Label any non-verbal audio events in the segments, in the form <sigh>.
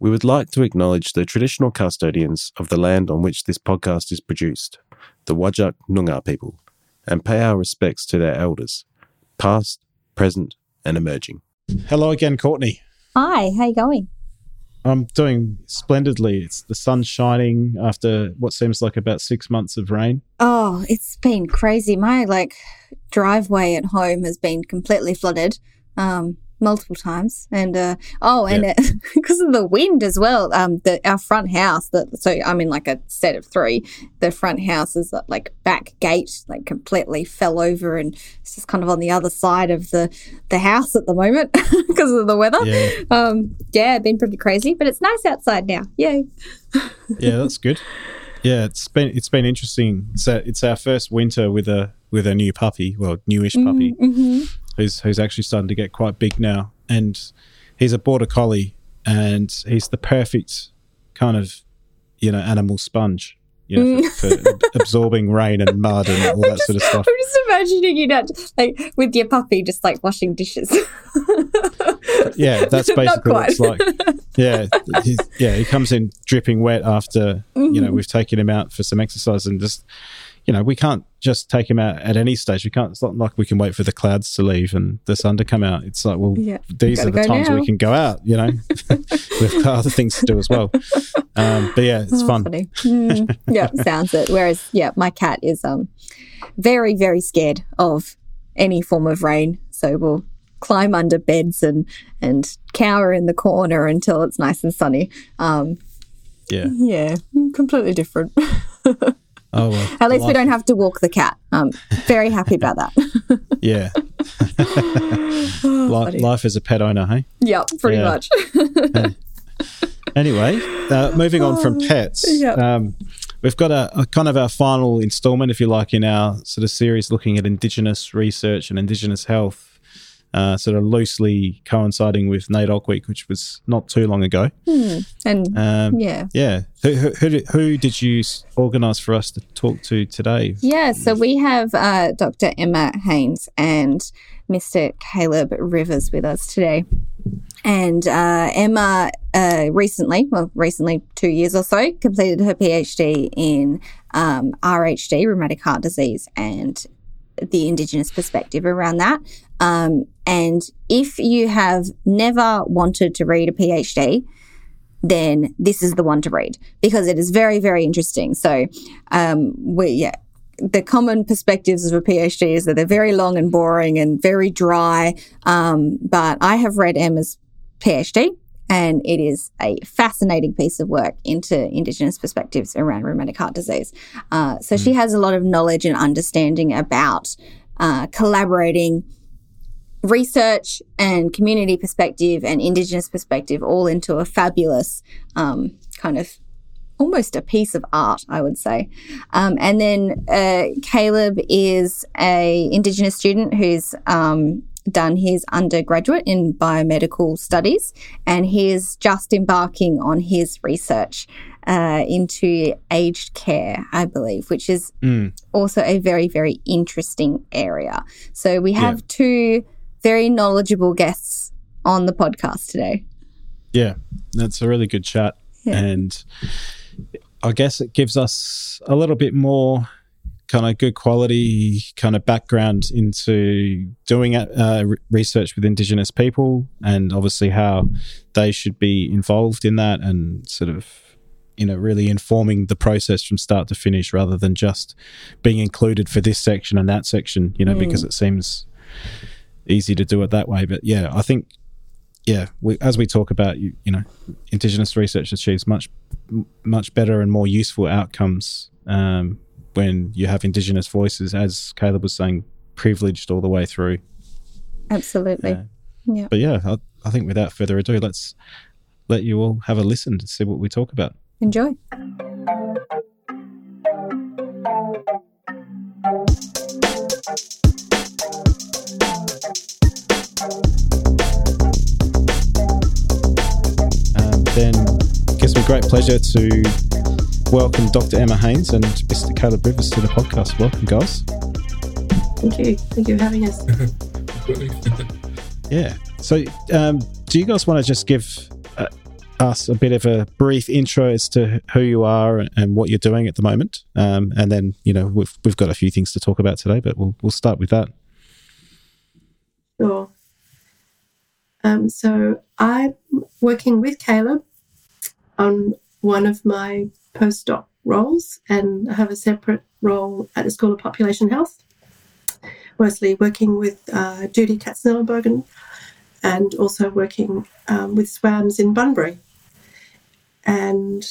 we would like to acknowledge the traditional custodians of the land on which this podcast is produced, the Whadjuk Noongar people, and pay our respects to their elders, past, present, and emerging. Hello again, Courtney. Hi, how you going? I'm doing splendidly. It's the sun shining after what seems like about six months of rain. Oh, it's been crazy. My like driveway at home has been completely flooded. Um, multiple times and uh oh and Yeah. <laughs> because of the wind as well um the our front house that so i'm in like a set of three the front house is uh, like back gate like completely fell over and it's just kind of on the other side of the the house at the moment <laughs> because of the weather Yeah, um yeah been pretty crazy but it's nice outside now yay <laughs> yeah, that's good. Yeah, it's been it's been interesting. So it's our first winter with a with a new puppy, well, newish puppy, hmm who's who's actually starting to get quite big now, and he's a border collie, and he's the perfect kind of you know animal sponge. You know, for, for <laughs> absorbing rain and mud and all that sort of stuff. I'm just imagining you not like with your puppy just like washing dishes. Yeah, that's <laughs> basically what it's like. Yeah, he, yeah, he comes in dripping wet after you Mm-hmm. know we've taken him out for some exercise and just you know we can't just take him out at any stage. We can't. It's not like we can wait for the clouds to leave and the sun to come out. It's like well, Yeah, these are the times now. we can go out. You know, <laughs> <laughs> we've got other things to do as well. Um, but yeah, it's Oh, fun. Mm, yeah, sounds it. Whereas, yeah, my cat is um very, very scared of any form of rain. So we'll climb under beds and and cower in the corner until it's nice and sunny. Um, Yeah. yeah, completely different. <laughs> Oh well. <laughs> At least we don't have to walk the cat. Um, very happy about that. <laughs> Yeah, Oh, Li- life as a pet owner, hey. yeah, pretty Yeah. much. Anyway, uh, moving on from pets, Oh, yeah. um, we've got a, a kind of our final instalment, if you like, in our sort of series looking at Indigenous research and Indigenous health, uh, sort of loosely coinciding with NAIDOC Week, which was not too long ago. and Um, yeah. yeah. Who, who, who, did, who did you organise for us to talk to today? Yeah, so we have uh, Dr. Emma Haynes and Mr. Caleb Rivers with us today. And uh, Emma uh, recently, well, recently, two years or so, completed her PhD in um, RHD, rheumatic heart disease, and the Indigenous perspective around that. Um, and if you have never wanted to read a PhD, then this is the one to read because it is very, very interesting. So, um, we, yeah, the common perspectives of a PhD is that they're very long and boring and very dry. Um, but I have read Emma's PhD and it is a fascinating piece of work into Indigenous perspectives around rheumatic heart disease. Uh, so she has a lot of knowledge and understanding about uh, collaborating research and community perspective and Indigenous perspective all into a fabulous um, kind of almost a piece of art, I would say. Um, and then uh, Caleb is a Indigenous student who's um, done his undergraduate in biomedical studies, and he is just embarking on his research uh, into aged care, I believe, which is Mm. also a very, very interesting area. So we have two very knowledgeable guests on the podcast today. Yeah, that's a really good chat. Yeah. And I guess it gives us a little bit more kind of good quality kind of background into doing uh, research with Indigenous people and obviously how they should be involved in that and sort of, you know, really informing the process from start to finish rather than just being included for this section and that section, you know, because it seems easy to do it that way. But yeah, I think yeah, we, as we talk about, you, you know, Indigenous research achieves much, much better and more useful outcomes um, when you have Indigenous voices, as Caleb was saying, privileged all the way through. Absolutely. Uh, Yeah. But yeah, I, I think without further ado, let's let you all have a listen to see what we talk about. Enjoy. Pleasure to welcome Dr. Emma Haynes and Mr. Caleb Rivers to the podcast. Welcome, guys. Thank you. Thank you for having us. <laughs> Yeah. So, um, do you guys want to just give a, us a bit of a brief intro as to who you are and what you're doing at the moment, um, and then you know we've we've got a few things to talk about today, but we'll we'll start with that. Sure. Um, so I'm working with Caleb on one of my postdoc roles, and I have a separate role at the School of Population Health, mostly working with uh, Judy Katzenellenbogen and also working um, with SWAMS in Bunbury. And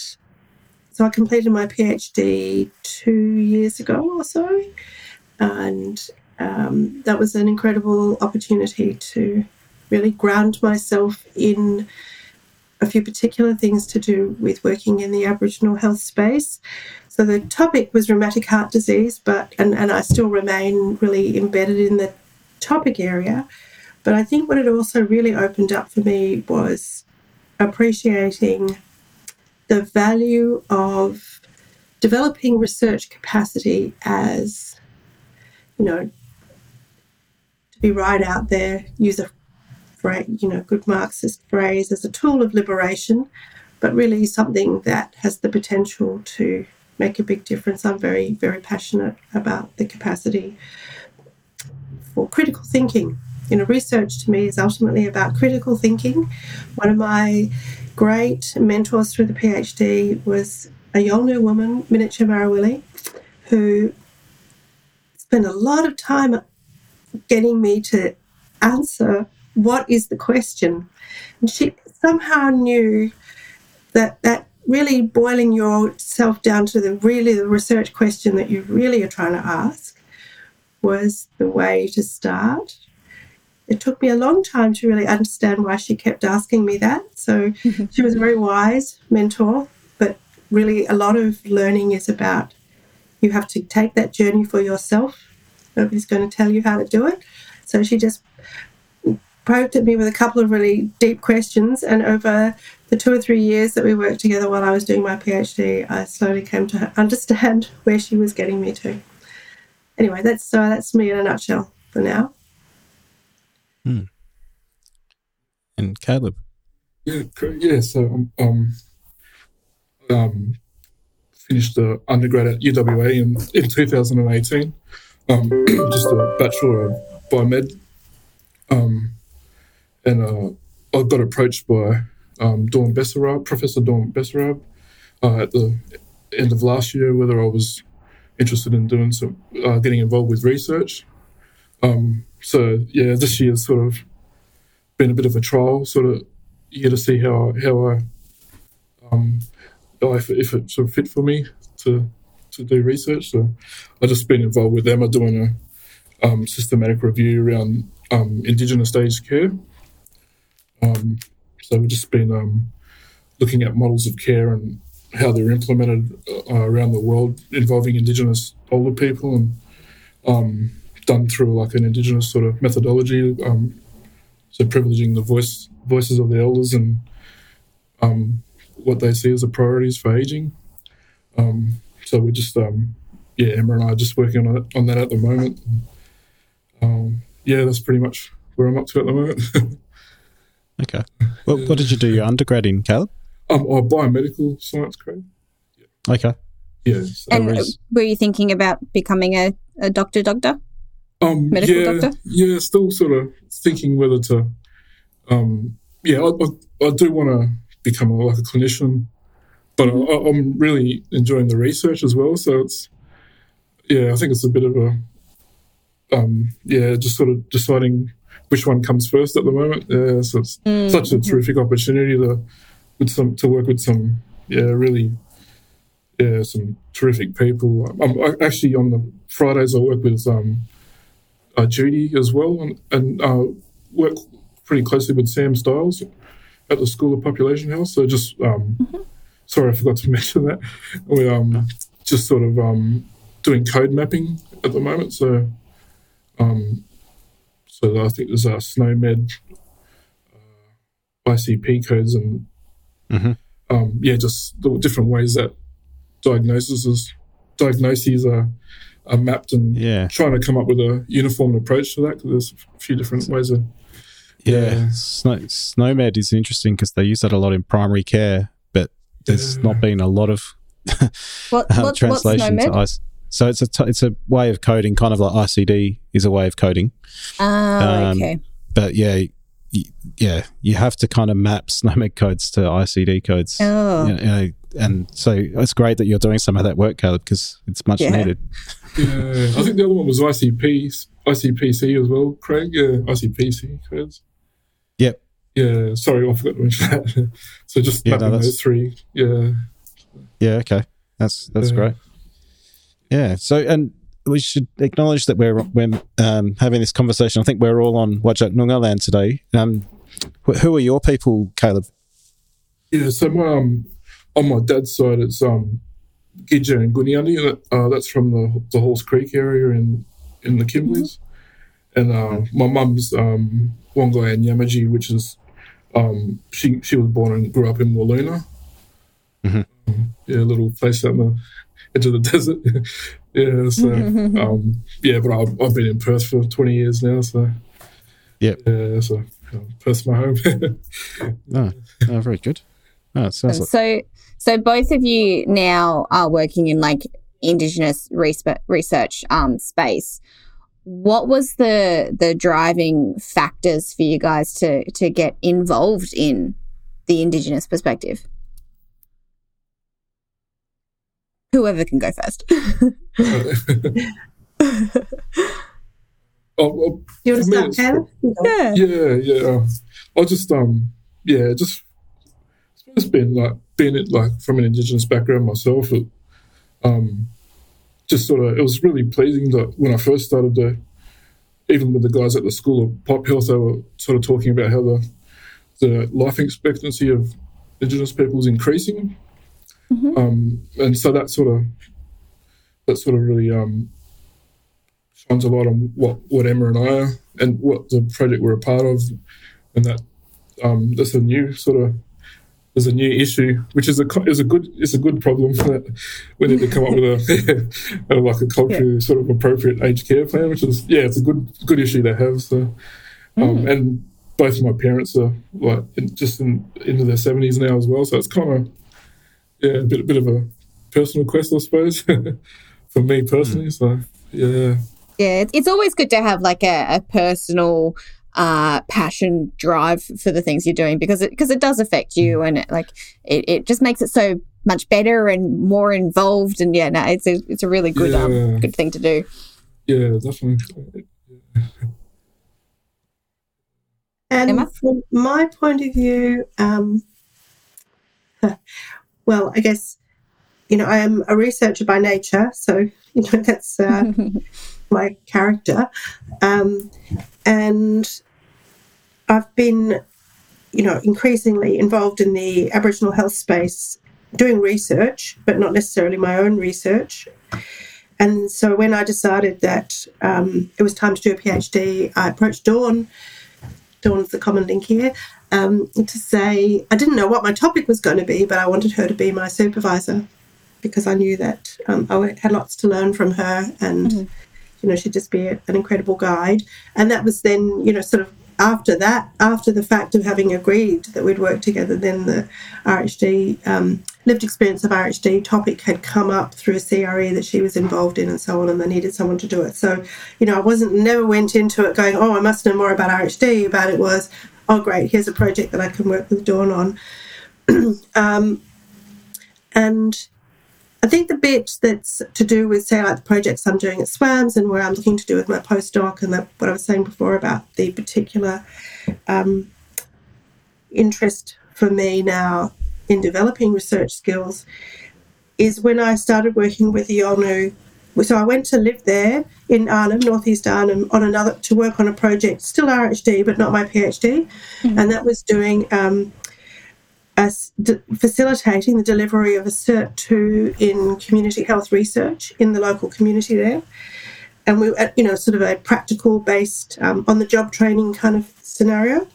so I completed my PhD two years ago or so, and um, that was an incredible opportunity to really ground myself in a few particular things to do with working in the Aboriginal health space. So the topic was rheumatic heart disease, but and, and I still remain really embedded in the topic area. But I think what it also really opened up for me was appreciating the value of developing research capacity as, you know, to be right out there, use a you know, good Marxist phrase as a tool of liberation, but really something that has the potential to make a big difference. I'm very, very passionate about the capacity for critical thinking. You know, research to me is ultimately about critical thinking. One of my great mentors through the PhD was a Yolngu woman, Minicha Marawili, who spent a lot of time getting me to answer what is the question? And she somehow knew that that really boiling yourself down to the really the research question that you really are trying to ask was the way to start. It took me a long time to really understand why she kept asking me that. So <laughs> she was a very wise mentor, but really a lot of learning is about you have to take that journey for yourself. Nobody's going to tell you how to do it. So she just poked at me with a couple of really deep questions. And over the two or three years that we worked together while I was doing my PhD, I slowly came to understand <laughs> where she was getting me to. Anyway, that's so uh, that's me in a nutshell for now. Hmm. And Caleb. Yeah, yeah. So um, um, um finished the undergrad at UWA in in 2018. Um, <clears throat> just a bachelor of biomed. Um, and uh, I got approached by um, Dawn Bessarab, Professor Dawn Bessarab, uh, at the end of last year, whether I was interested in doing some, uh, getting involved with research. Um, so yeah, this year's sort of been a bit of a trial, sort of year to see how how I, um, if, if it sort of fit for me to to do research. So I just been involved with them. I'm doing a um, systematic review around um, Indigenous aged care. Um, so we've just been um, looking at models of care and how they're implemented uh, around the world involving Indigenous older people and um, done through like an Indigenous sort of methodology. Um, so privileging the voice voices of the elders and um, what they see as the priorities for aging. Um, so we're just yeah, Emma and I are just working on it, on that at the moment. yeah, that's pretty much where I'm up to at the moment. <laughs> Okay. Well, what did you do your undergrad in, Caleb? Um, oh, biomedical science grade. Yeah. Okay. Yeah. So and was, were you thinking about becoming a, a doctor, doctor? Um, Medical yeah, doctor? Yeah, still sort of thinking whether to. Um, yeah, I, I, I do want to become a, like a clinician, but mm-hmm. I, I'm really enjoying the research as well. So it's, yeah, I think it's a bit of a, um, yeah, just sort of deciding which one comes first at the moment. Yeah, so it's mm-hmm. such a terrific opportunity to with some to work with some yeah really yeah some terrific people. I'm actually on the Fridays I work with um, uh, Judy as well and, and uh, work pretty closely with Sam Stiles at the School of Population Health. So just um, mm-hmm. sorry I forgot to <laughs> mention that we um just sort of um doing code mapping at the moment. So um so I think there's a SNOMED, uh, ICP codes, and mm-hmm. um, yeah, just the different ways that diagnoses diagnoses are, are mapped, and yeah. trying to come up with a uniform approach to that because there's a few different ways of Yeah, Snow, SNOMED is interesting because they use that a lot in primary care, but there's Yeah. not been a lot of What, um, <laughs> what, what's translation to SNOMED? IC. So it's a t- it's a way of coding, kind of like ICD is a way of coding. Ah, Um, okay. But yeah, y- yeah, you have to kind of map SNOMED codes to ICD codes. Oh, You know, and so it's great that you're doing some of that work, Caleb, because it's much Yeah. needed. Yeah, I think the other one was ICP, ICPC as well, Craig. Yeah, ICPC codes. Yep. Yeah, sorry, I forgot to mention that. <laughs> so just Yeah, mapping that's- those three. Yeah. Yeah, okay, that's that's Yeah. great. Yeah, so and we should acknowledge that we're we're um, having this conversation. I think we're all on Whadjuk Noongar land today. Um, wh- who are your people, Caleb? Yeah, so my um, on my dad's side, it's um, Gidja and Gooniyandi. Uh, that's from the the Halls Creek area in in the Kimberleys, and uh, my mum's um, Wongai and Yamaji, which is um, she she was born and grew up in Wiluna. Mhm. Um, yeah, a little place out in the edge of the <laughs> desert. yeah, so <laughs> um, yeah, but I've, I've been in Perth for twenty years now, so Yep. yeah, so um, Perth's my home. Oh, <laughs> oh very good. Oh, it sounds like so so both of you now are working in like indigenous research um, space. What was the the driving factors for you guys to to get involved in the indigenous perspective? Whoever can go first. <laughs> oh, You want to start, it's- yeah. yeah, yeah. I just um, yeah, just it's been like being it like from an indigenous background myself. It, um, just sort of it was really pleasing that when I first started the, even with the guys at the School of Pop Health, they were sort of talking about how the the life expectancy of indigenous people is increasing, Mhm. um, and so that sort of that sort of really um, shines a lot on what what Emma and I are and what the project we're a part of, and that um, there's a new sort of there's a new issue, which is a is a good is a good problem that we need to come up with a, <laughs> like a culturally sort of appropriate aged care plan, which is yeah, it's a good good issue to have. So, um, and both of my parents are like in, just in, into their seventies now as well, so it's kind of yeah, a bit a bit of a personal quest, I suppose, <laughs> for me personally. So yeah. Yeah, it's- it's always good to have like a, a personal uh passion drive for the things you're doing because it because it does affect you and it, like it, it just makes it so much better and more involved and yeah no it's a it's a really good Yeah. um good thing to do Yeah, definitely. And Emma? from my point of view, um, <laughs> well, I guess, you know, I am a researcher by nature, so, you know, <laughs> that's uh, <laughs> my character. Um, and I've been, you know, increasingly involved in the Aboriginal health space doing research, but not necessarily my own research. And so when I decided that um, it was time to do a PhD, I approached Dawn Dawn's the common link here, um, to say I didn't know what my topic was going to be, but I wanted her to be my supervisor because I knew that um, I had lots to learn from her and, you know, she'd just be an incredible guide. And that was then, you know, sort of after that, after the fact of having agreed that we'd work together, then the RHD, um, lived experience of RHD topic had come up through a CRE that she was involved in and so on, and they needed someone to do it. So, you know, I wasn't, never went into it going, oh, I must know more about RHD, but it was, oh, great, here's a project that I can work with Dawn on. <clears throat> um, and I think the bit that's to do with, say, like the projects I'm doing at SWAMS and where I'm looking to do with my postdoc and that, what I was saying before about the particular um, interest for me now in developing research skills is when I started working with the Yolngu. So I went to live there in Arnhem, northeast Arnhem, on another to work on a project, still RHD, but not my PhD, and that was doing um, as d- facilitating the delivery of a Cert 2 in community health research in the local community there. And we, uh, you know, sort of a practical based, um, on the job training kind of scenario.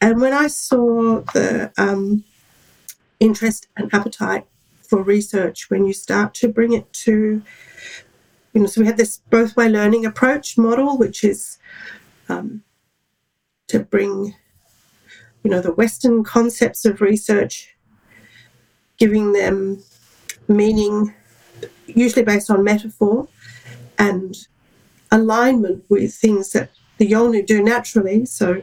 And when I saw the um, interest and appetite for research, when you start to bring it to, you know, so we have this both way learning approach model, which is um, to bring, you know, the Western concepts of research, giving them meaning, usually based on metaphor, and alignment with things that the Yolngu do naturally. So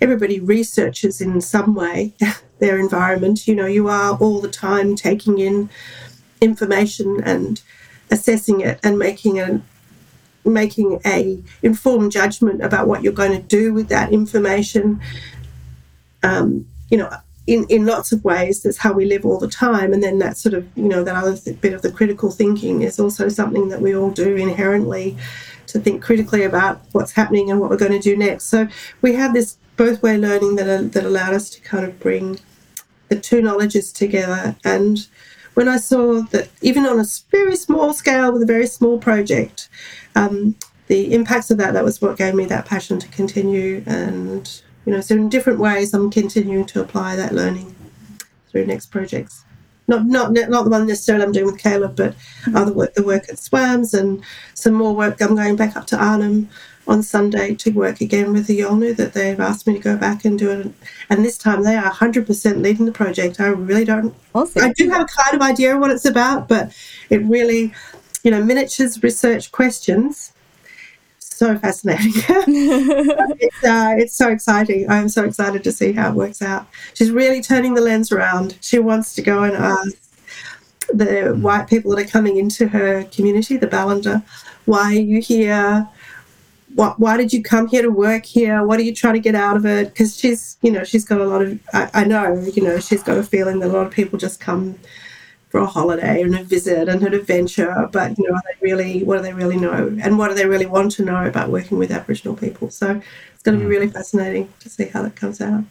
everybody researches in some way <laughs> their environment. You know, you are all the time taking in information and assessing it and making a making a informed judgment about what you're going to do with that information. Um, you know, in, in lots of ways, that's how we live all the time. And then that sort of, you know, that other th- bit of the critical thinking is also something that we all do inherently to think critically about what's happening and what we're going to do next. So we have this both way learning that, that allowed us to kind of bring the two knowledges together. And when I saw that even on a very small scale with a very small project, um, the impacts of that, that was what gave me that passion to continue. And, you know, so in different ways, I'm continuing to apply that learning through next projects. Not, not, not the one necessarily I'm doing with Caleb, but other work, the work at SWAMS and some more work. I'm going back up to Arnhem on Sunday to work again with the Yolngu that they've asked me to go back and do it. And this time they are 100% leading the project. I really don't. Awesome. I do have a kind of idea of what it's about, but it really, you know, miniatures research questions. So fascinating. <laughs> it's, uh, it's so exciting. I'm so excited to see how it works out. She's really turning the lens around. She wants to go and ask the white people that are coming into her community, the Balanda, why are you here? What, why did you come here to work here? What are you trying to get out of it? Because she's, you know, she's got a lot of, I, I, know, you know, she's got a feeling that a lot of people just come for a holiday and a visit and an adventure, but, you know, are they really, what do they really know? And what do they really want to know about working with Aboriginal people? So it's going to be hmm. really fascinating to see how that comes out.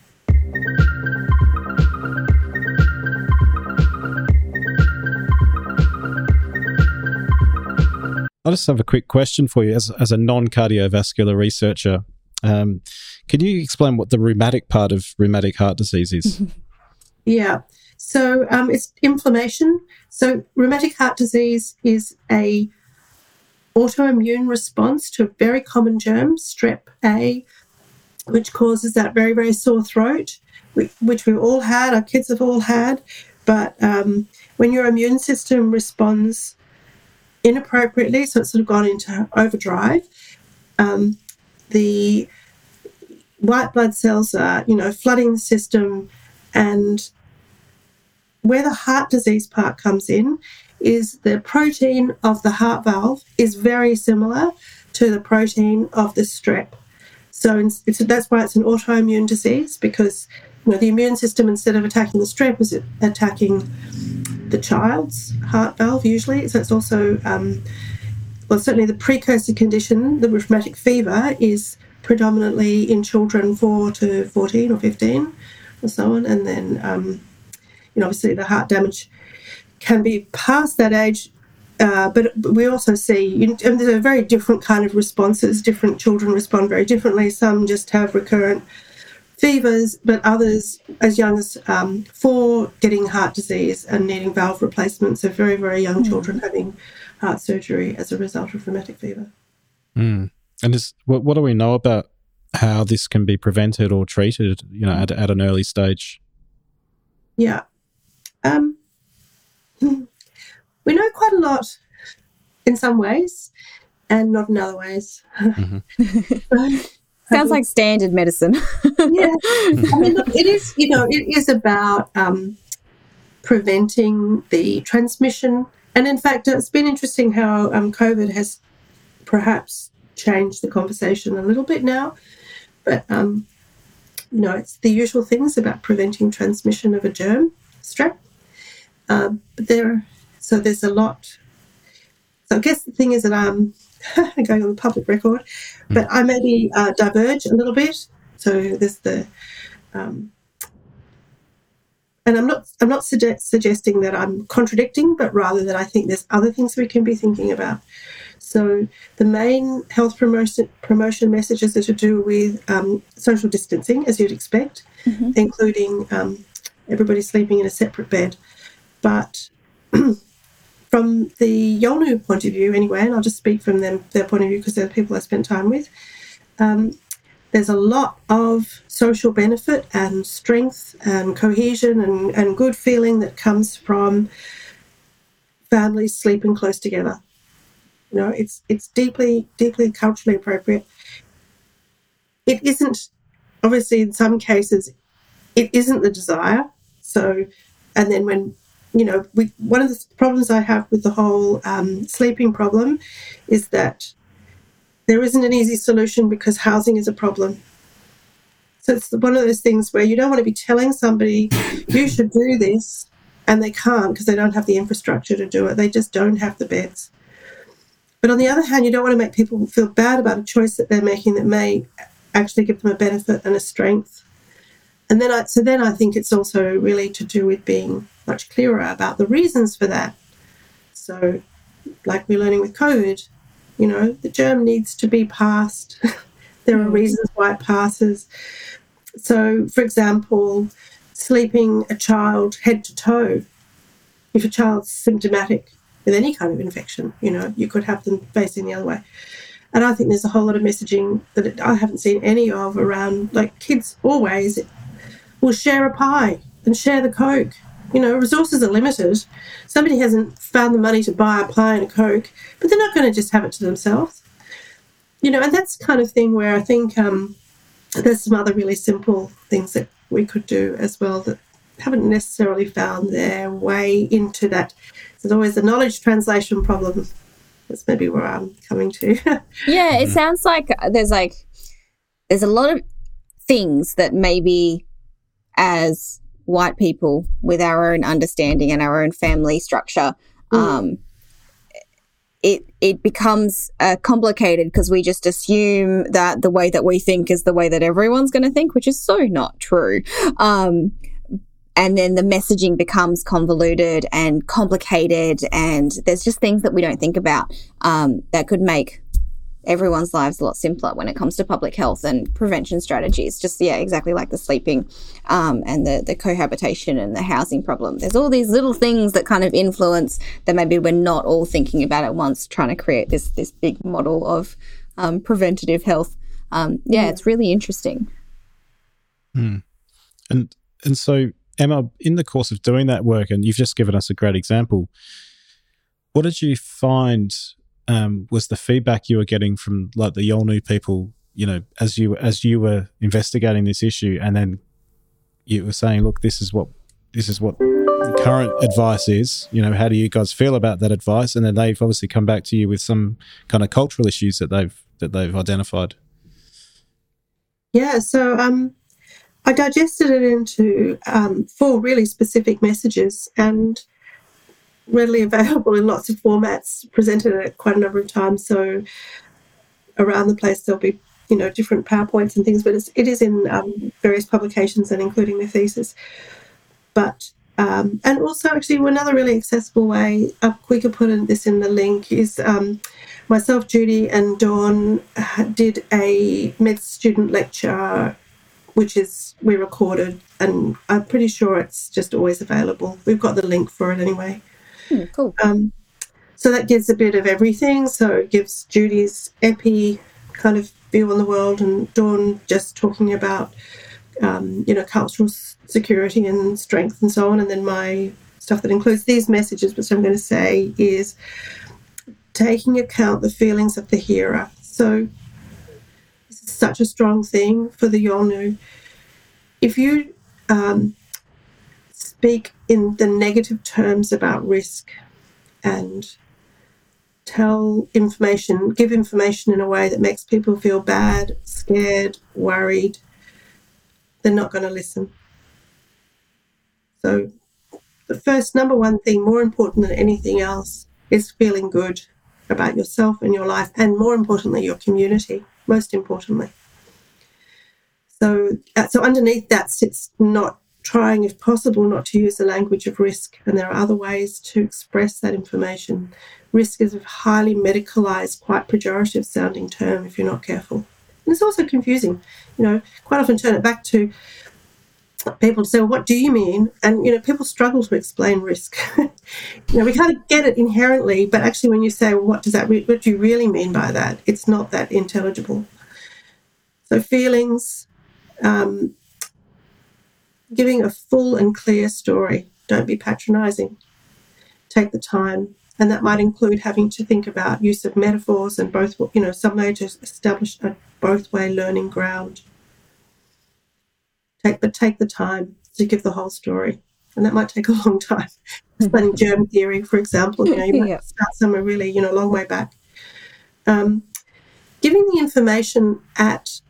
I just have a quick question for you as, as a non cardiovascular researcher. Um, can you explain what the rheumatic part of rheumatic heart disease is? <laughs> yeah. So um, it's inflammation. So rheumatic heart disease is a autoimmune response to a very common germ, strep A, which causes that very, very sore throat, which we've all had, our kids have all had. But um, when your immune system responds inappropriately, so it's sort of gone into overdrive. Um, the white blood cells are, you know, flooding the system, and where the heart disease part comes in is the protein of the heart valve is very similar to the protein of the strep. So it's, that's why it's an autoimmune disease because you know the immune system instead of attacking the strep is attacking the child's heart valve usually. So it's also, um, well, certainly the precursor condition, the rheumatic fever, is predominantly in children 4 to 14 or 15 or so on. And then, um, you know, obviously the heart damage can be past that age. Uh, but we also see you know, there's a very different kind of responses. Different children respond very differently. Some just have recurrent fevers, but others as young as um, four getting heart disease and needing valve replacements. So very, very young mm. children having heart surgery as a result of rheumatic fever. Mm. And is, what, what do we know about how this can be prevented or treated, you know, at, at an early stage? Yeah. Um, <laughs> we know quite a lot in some ways and not in other ways. Mm-hmm. <laughs> Sounds like standard medicine. <laughs> yeah. I mean, look, it is, you know, it is about um, preventing the transmission. And in fact, it's been interesting how um, COVID has perhaps changed the conversation a little bit now. But, um, you know, it's the usual things about preventing transmission of a germ, strep. Um, but there, so there's a lot. So I guess the thing is that um, <laughs> going on the public record, but I maybe uh, diverge a little bit. So there's the, um, and I'm not I'm not suggesting that I'm contradicting, but rather that I think there's other things we can be thinking about. So the main health promotion promotion messages are to do with um, social distancing, as you'd expect, mm-hmm. including um, everybody sleeping in a separate bed, but <clears throat> from the Yolngu point of view, anyway, and I'll just speak from them their point of view because they're the people I spent time with. Um, there's a lot of social benefit and strength and cohesion and, and good feeling that comes from families sleeping close together. You know, it's it's deeply, deeply culturally appropriate. It isn't obviously in some cases it isn't the desire. So and then when you know, we, one of the problems I have with the whole um, sleeping problem is that there isn't an easy solution because housing is a problem. So it's one of those things where you don't want to be telling somebody you should do this and they can't because they don't have the infrastructure to do it. They just don't have the beds. But on the other hand, you don't want to make people feel bad about a choice that they're making that may actually give them a benefit and a strength. And then I, so then I think it's also really to do with being much clearer about the reasons for that. So, like we're learning with COVID, you know, the germ needs to be passed. <laughs> there are mm. reasons why it passes. So, for example, sleeping a child head to toe. If a child's symptomatic with any kind of infection, you know, you could have them facing the other way. And I think there's a whole lot of messaging that I haven't seen any of around, like kids always will share a pie and share the Coke you know, resources are limited. Somebody hasn't found the money to buy a pie and a Coke, but they're not going to just have it to themselves. You know, and that's the kind of thing where I think um, there's some other really simple things that we could do as well that haven't necessarily found their way into that. There's always a knowledge translation problem. That's maybe where I'm coming to. <laughs> yeah, it sounds like there's like there's a lot of things that maybe as white people with our own understanding and our own family structure, mm. um, it it becomes uh, complicated because we just assume that the way that we think is the way that everyone's going to think, which is so not true. Um, and then the messaging becomes convoluted and complicated, and there's just things that we don't think about um, that could make everyone's lives a lot simpler when it comes to public health and prevention strategies. Just yeah, exactly like the sleeping um, and the the cohabitation and the housing problem. There's all these little things that kind of influence that maybe we're not all thinking about at once, trying to create this this big model of um, preventative health. Um, yeah, yeah, it's really interesting. Mm. And and so Emma, in the course of doing that work, and you've just given us a great example. What did you find um, was the feedback you were getting from like the Yolngu people, you know, as you as you were investigating this issue, and then you were saying, look, this is what this is what current advice is. You know, how do you guys feel about that advice? And then they've obviously come back to you with some kind of cultural issues that they've that they've identified. Yeah, so um, I digested it into um, four really specific messages, and readily available in lots of formats, presented at quite a number of times. So around the place there'll be you know different powerpoints and things, but it's, it is in um, various publications and including the thesis. But um, and also actually another really accessible way, uh, we could put in this in the link is. Um, myself, Judy, and Dawn did a med student lecture, which is we recorded, and I'm pretty sure it's just always available. We've got the link for it anyway. Hmm, cool. Um, so that gives a bit of everything. So it gives Judy's epi kind of view on the world, and Dawn just talking about, um, you know, cultural security and strength and so on. And then my stuff that includes these messages, which I'm going to say is taking account the feelings of the hearer. So this is such a strong thing for the Yolngu. If you um, speak in the negative terms about risk and tell information, give information in a way that makes people feel bad, scared, worried, they're not going to listen. So, the first number one thing, more important than anything else, is feeling good about yourself and your life, and more importantly, your community. Most importantly. So, uh, so underneath that sits not trying, if possible, not to use the language of risk. And there are other ways to express that information. Risk is a highly medicalized, quite pejorative sounding term if you're not careful. And it's also confusing. You know, quite often turn it back to people to say, well, what do you mean? And, you know, people struggle to explain risk. <laughs> you know, we kind of get it inherently, but actually when you say, well, what does that, re- what do you really mean by that? It's not that intelligible. So feelings, um, giving a full and clear story. Don't be patronizing. Take the time. And that might include having to think about use of metaphors and both, you know, some way to establish a both way learning ground. Take, but take the time to give the whole story. And that might take a <laughs> long time. Explaining germ theory, for example, you know, you might yeah. start somewhere really, you know, a long way back. Um, giving the information at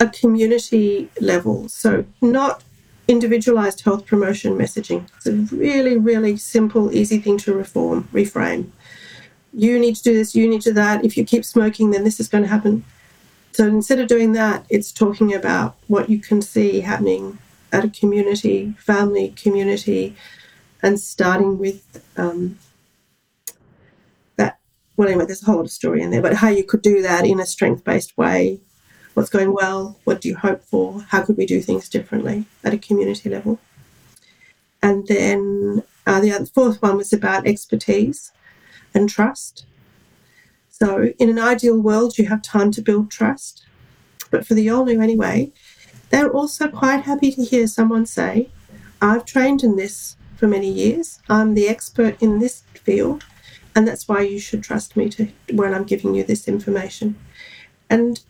a community level, so not individualized health promotion messaging. It's a really, really simple, easy thing to reform, reframe. You need to do this, you need to do that. If you keep smoking, then this is going to happen. So instead of doing that, it's talking about what you can see happening at a community, family, community, and starting with um, that. Well, anyway, there's a whole lot of story in there, but how you could do that in a strength based way. What's going well? What do you hope for? How could we do things differently at a community level? And then uh, the other, fourth one was about expertise and trust. So, in an ideal world, you have time to build trust. But for the Yolngu, anyway, they're also quite happy to hear someone say, I've trained in this for many years, I'm the expert in this field, and that's why you should trust me to when I'm giving you this information. And,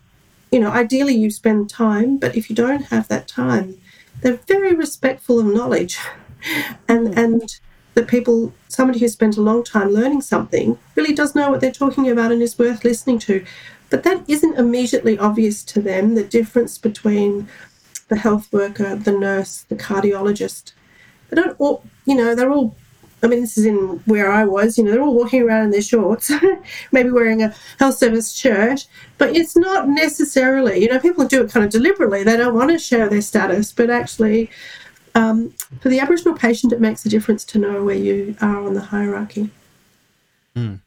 you know, ideally you spend time, but if you don't have that time, they're very respectful of knowledge. <laughs> and, hmm. and that people, somebody who spent a long time learning something, really does know what they're talking about and is worth listening to. But that isn't immediately obvious to them, the difference between the health worker, the nurse, the cardiologist. They don't all, you know, they're all, I mean, this is in where I was, you know, they're all walking around in their shorts, <laughs> maybe wearing a health service shirt, but it's not necessarily, you know, people do it kind of deliberately. They don't want to share their status, but actually, um, for the Aboriginal patient, it makes a difference to know where you are on the hierarchy. Mm.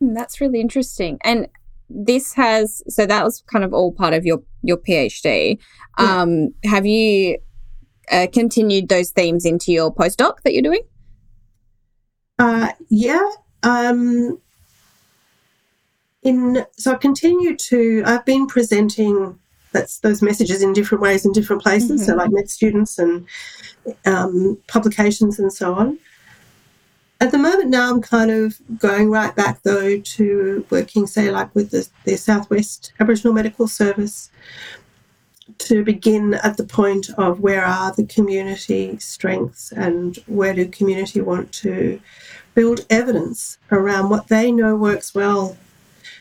That's really interesting. And this has so that was kind of all part of your your PhD. Yeah. Um, have you uh, continued those themes into your postdoc that you're doing? Uh, yeah. Um, in so I continue to. I've been presenting that's those messages in different ways in different places. Mm-hmm. So like med students and um, publications and so on. At the moment now, I'm kind of going right back though to working, say, like with the, the Southwest Aboriginal Medical Service to begin at the point of where are the community strengths and where do community want to build evidence around what they know works well.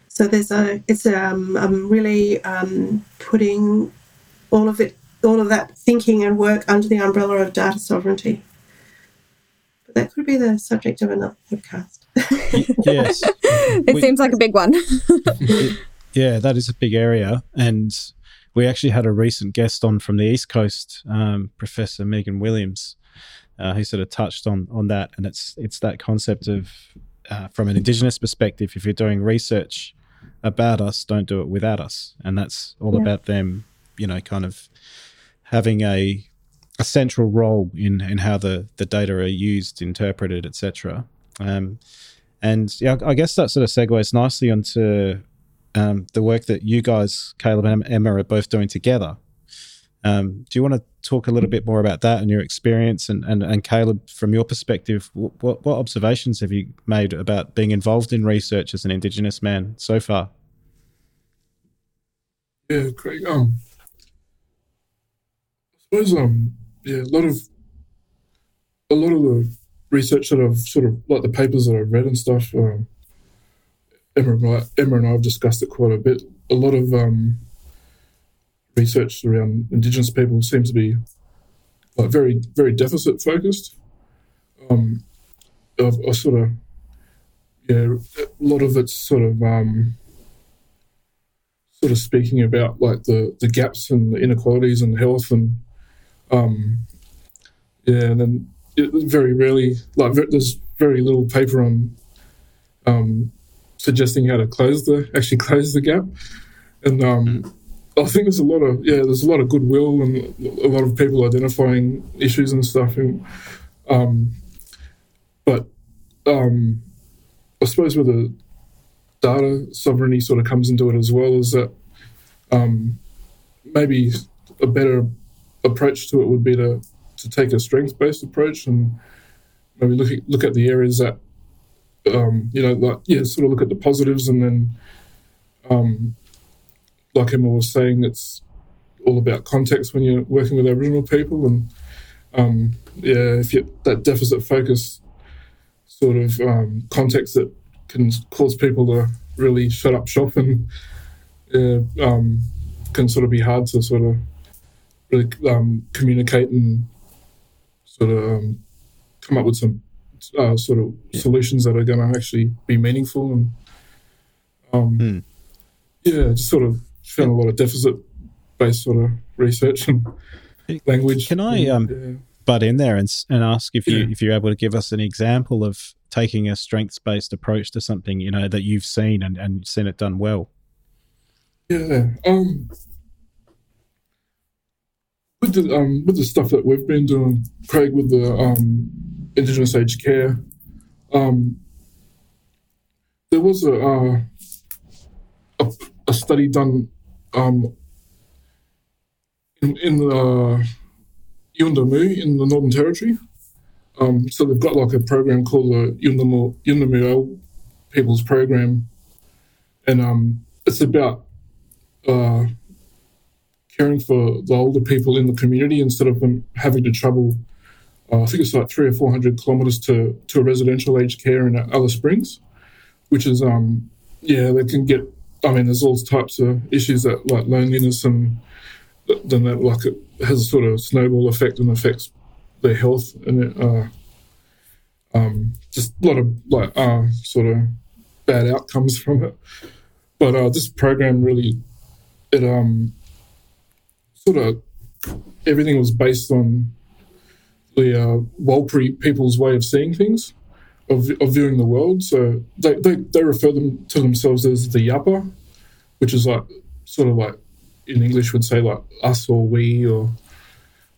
So there's a, it's um, I'm really um, putting all of it all of that thinking and work under the umbrella of data sovereignty. But that could be the subject of another podcast. yes. <laughs> it we, seems like a big one. it, <laughs> yeah, that is a big area. And we actually had a recent guest on from the East Coast, um, Professor Megan Williams, uh, who sort of touched on on that. And it's it's that concept of uh, from an Indigenous perspective, if you're doing research about us, don't do it without us. And that's all yeah. about them, you know, kind of having a a central role in in how the the data are used, interpreted, etc. Um, and yeah, I guess that sort of segues nicely onto um, the work that you guys, Caleb and Emma, are both doing together. Um, do you want to talk a little bit more about that and your experience? And, and, and Caleb, from your perspective, what, what observations have you made about being involved in research as an Indigenous man so far? Yeah, Craig. Um, suppose um yeah a lot of a lot of the research that I've sort of like the papers that I've read and stuff. Um, Emma and I, have discussed it quite a bit. A lot of um, research around Indigenous people seems to be like very very deficit focused. Um, sort of yeah, a lot of it's sort of um, sort of speaking about like the the gaps and the inequalities in health and um, yeah, and then it, very rarely, like there's very little paper on um, suggesting how to close the actually close the gap, and um, I think there's a lot of yeah, there's a lot of goodwill and a lot of people identifying issues and stuff, and um, but um, I suppose where the data sovereignty sort of comes into it as well is that um, maybe a better approach to it would be to to take a strengths based approach and maybe look at, look at the areas that um, you know like yeah sort of look at the positives and then um, like Emma was saying it's all about context when you're working with Aboriginal people and um, yeah if you that deficit focus sort of um, context that can cause people to really shut up shop and uh, um, can sort of be hard to sort of really um, communicate and sort of come up with some uh, sort of Yeah. solutions that are going to actually be meaningful and um, Hmm. yeah, just sort of found a lot of deficit based sort of research and language. Can I, um, Yeah. butt in there and and ask if you Yeah. if you're able to give us an example of taking a strengths based approach to something you know that you've seen and, and seen it done well. Yeah. Um with the um with the stuff that we've been doing, Craig, with the um Indigenous aged care, um there was a uh, a, a study done um in, in the Yuendumu in the Northern Territory. Um, so they've got like a program called the Yuendumu Yuendumu People's Program, and um, it's about uh, caring for the older people in the community instead of them having to travel. Uh, I think it's like three or four hundred kilometers to to a residential aged care in Alice Springs, which is um yeah they can get. I mean, there's all types of issues that like loneliness and then that like it has a sort of snowball effect and affects their health and it, uh, um, just a lot of like uh, sort of bad outcomes <laughs> from it. But uh, this program really it um sort of everything was based on the uh, Warlpiri people's way of seeing things, of, of viewing the world. So they, they, they refer them to themselves as the Yapa, which is like sort of like in English would say like us or we or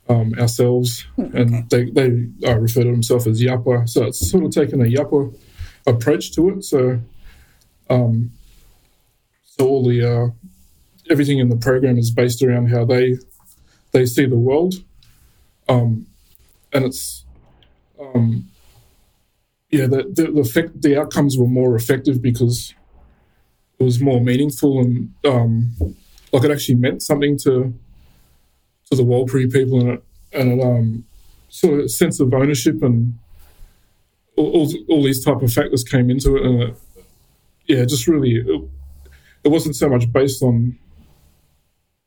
um, ourselves, and they they uh, refer to themselves as Yapa. So it's sort of taken a Yapa approach to it. So um, so all the uh, everything in the program is based around how they they see the world, um, and it's um, yeah the the the, the outcomes were more effective because it was more meaningful and um, like it actually meant something to to the Warlpiri people and it and it um, sort of sense of ownership and all, all, all these type of factors came into it and it, yeah just really it, it wasn't so much based on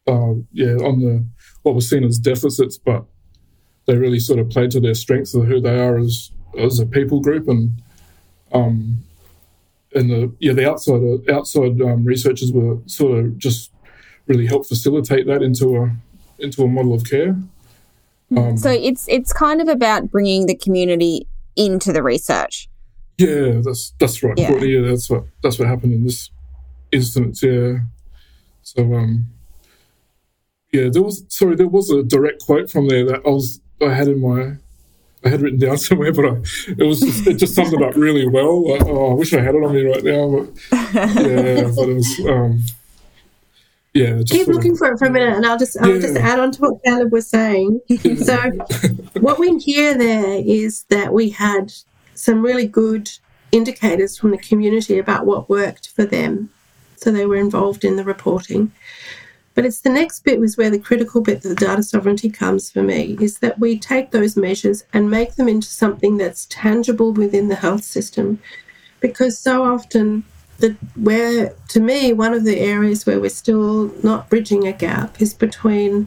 uh, yeah on the what was seen as deficits, but they really sort of played to their strengths of who they are as as a people group and um and the yeah the outside outside um, researchers were sort of just really help facilitate that into a into a model of care. Um, So it's it's kind of about bringing the community into the research. Yeah, that's that's right. Yeah. Yeah. that's what that's what happened in this instance. Yeah. So um, yeah, there was sorry, there was a direct quote from there that I was I had in my I had written down <laughs> somewhere, but I, it was just, it just summed it up really well. Like, oh, I wish I had it on me right now, but yeah, but it was um, yeah. Just Keep of- looking for it for a minute, and I'll just I'll just add on to what Caleb was saying. so, what we hear there is that we had some really good indicators from the community about what worked for them. So they were involved in the reporting. But it's the next bit was where the critical bit of the data sovereignty comes for me is that we take those measures and make them into something that's tangible within the health system. Because so often the where to me one of the areas where we're still not bridging a gap is between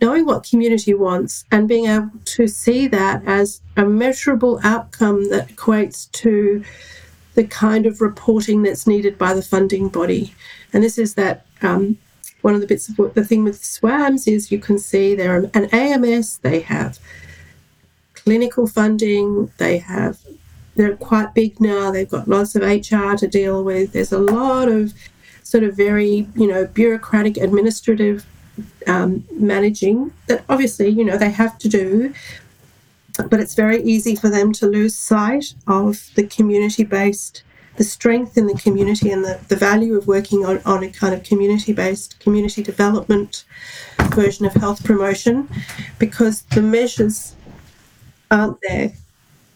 knowing what community wants and being able to see that as a measurable outcome that equates to the kind of reporting that's needed by the funding body. And this is that um, one of the bits of what the thing with SWAMS is you can see they're an AMS, they have clinical funding, they have they're quite big now. They've got lots of HR to deal with. There's a lot of sort of very, you know, bureaucratic administrative um, managing that obviously, you know, they have to do. But it's very easy for them to lose sight of the community based the strength in the community and the, the value of working on, on a kind of community based community development version of health promotion because the measures aren't there.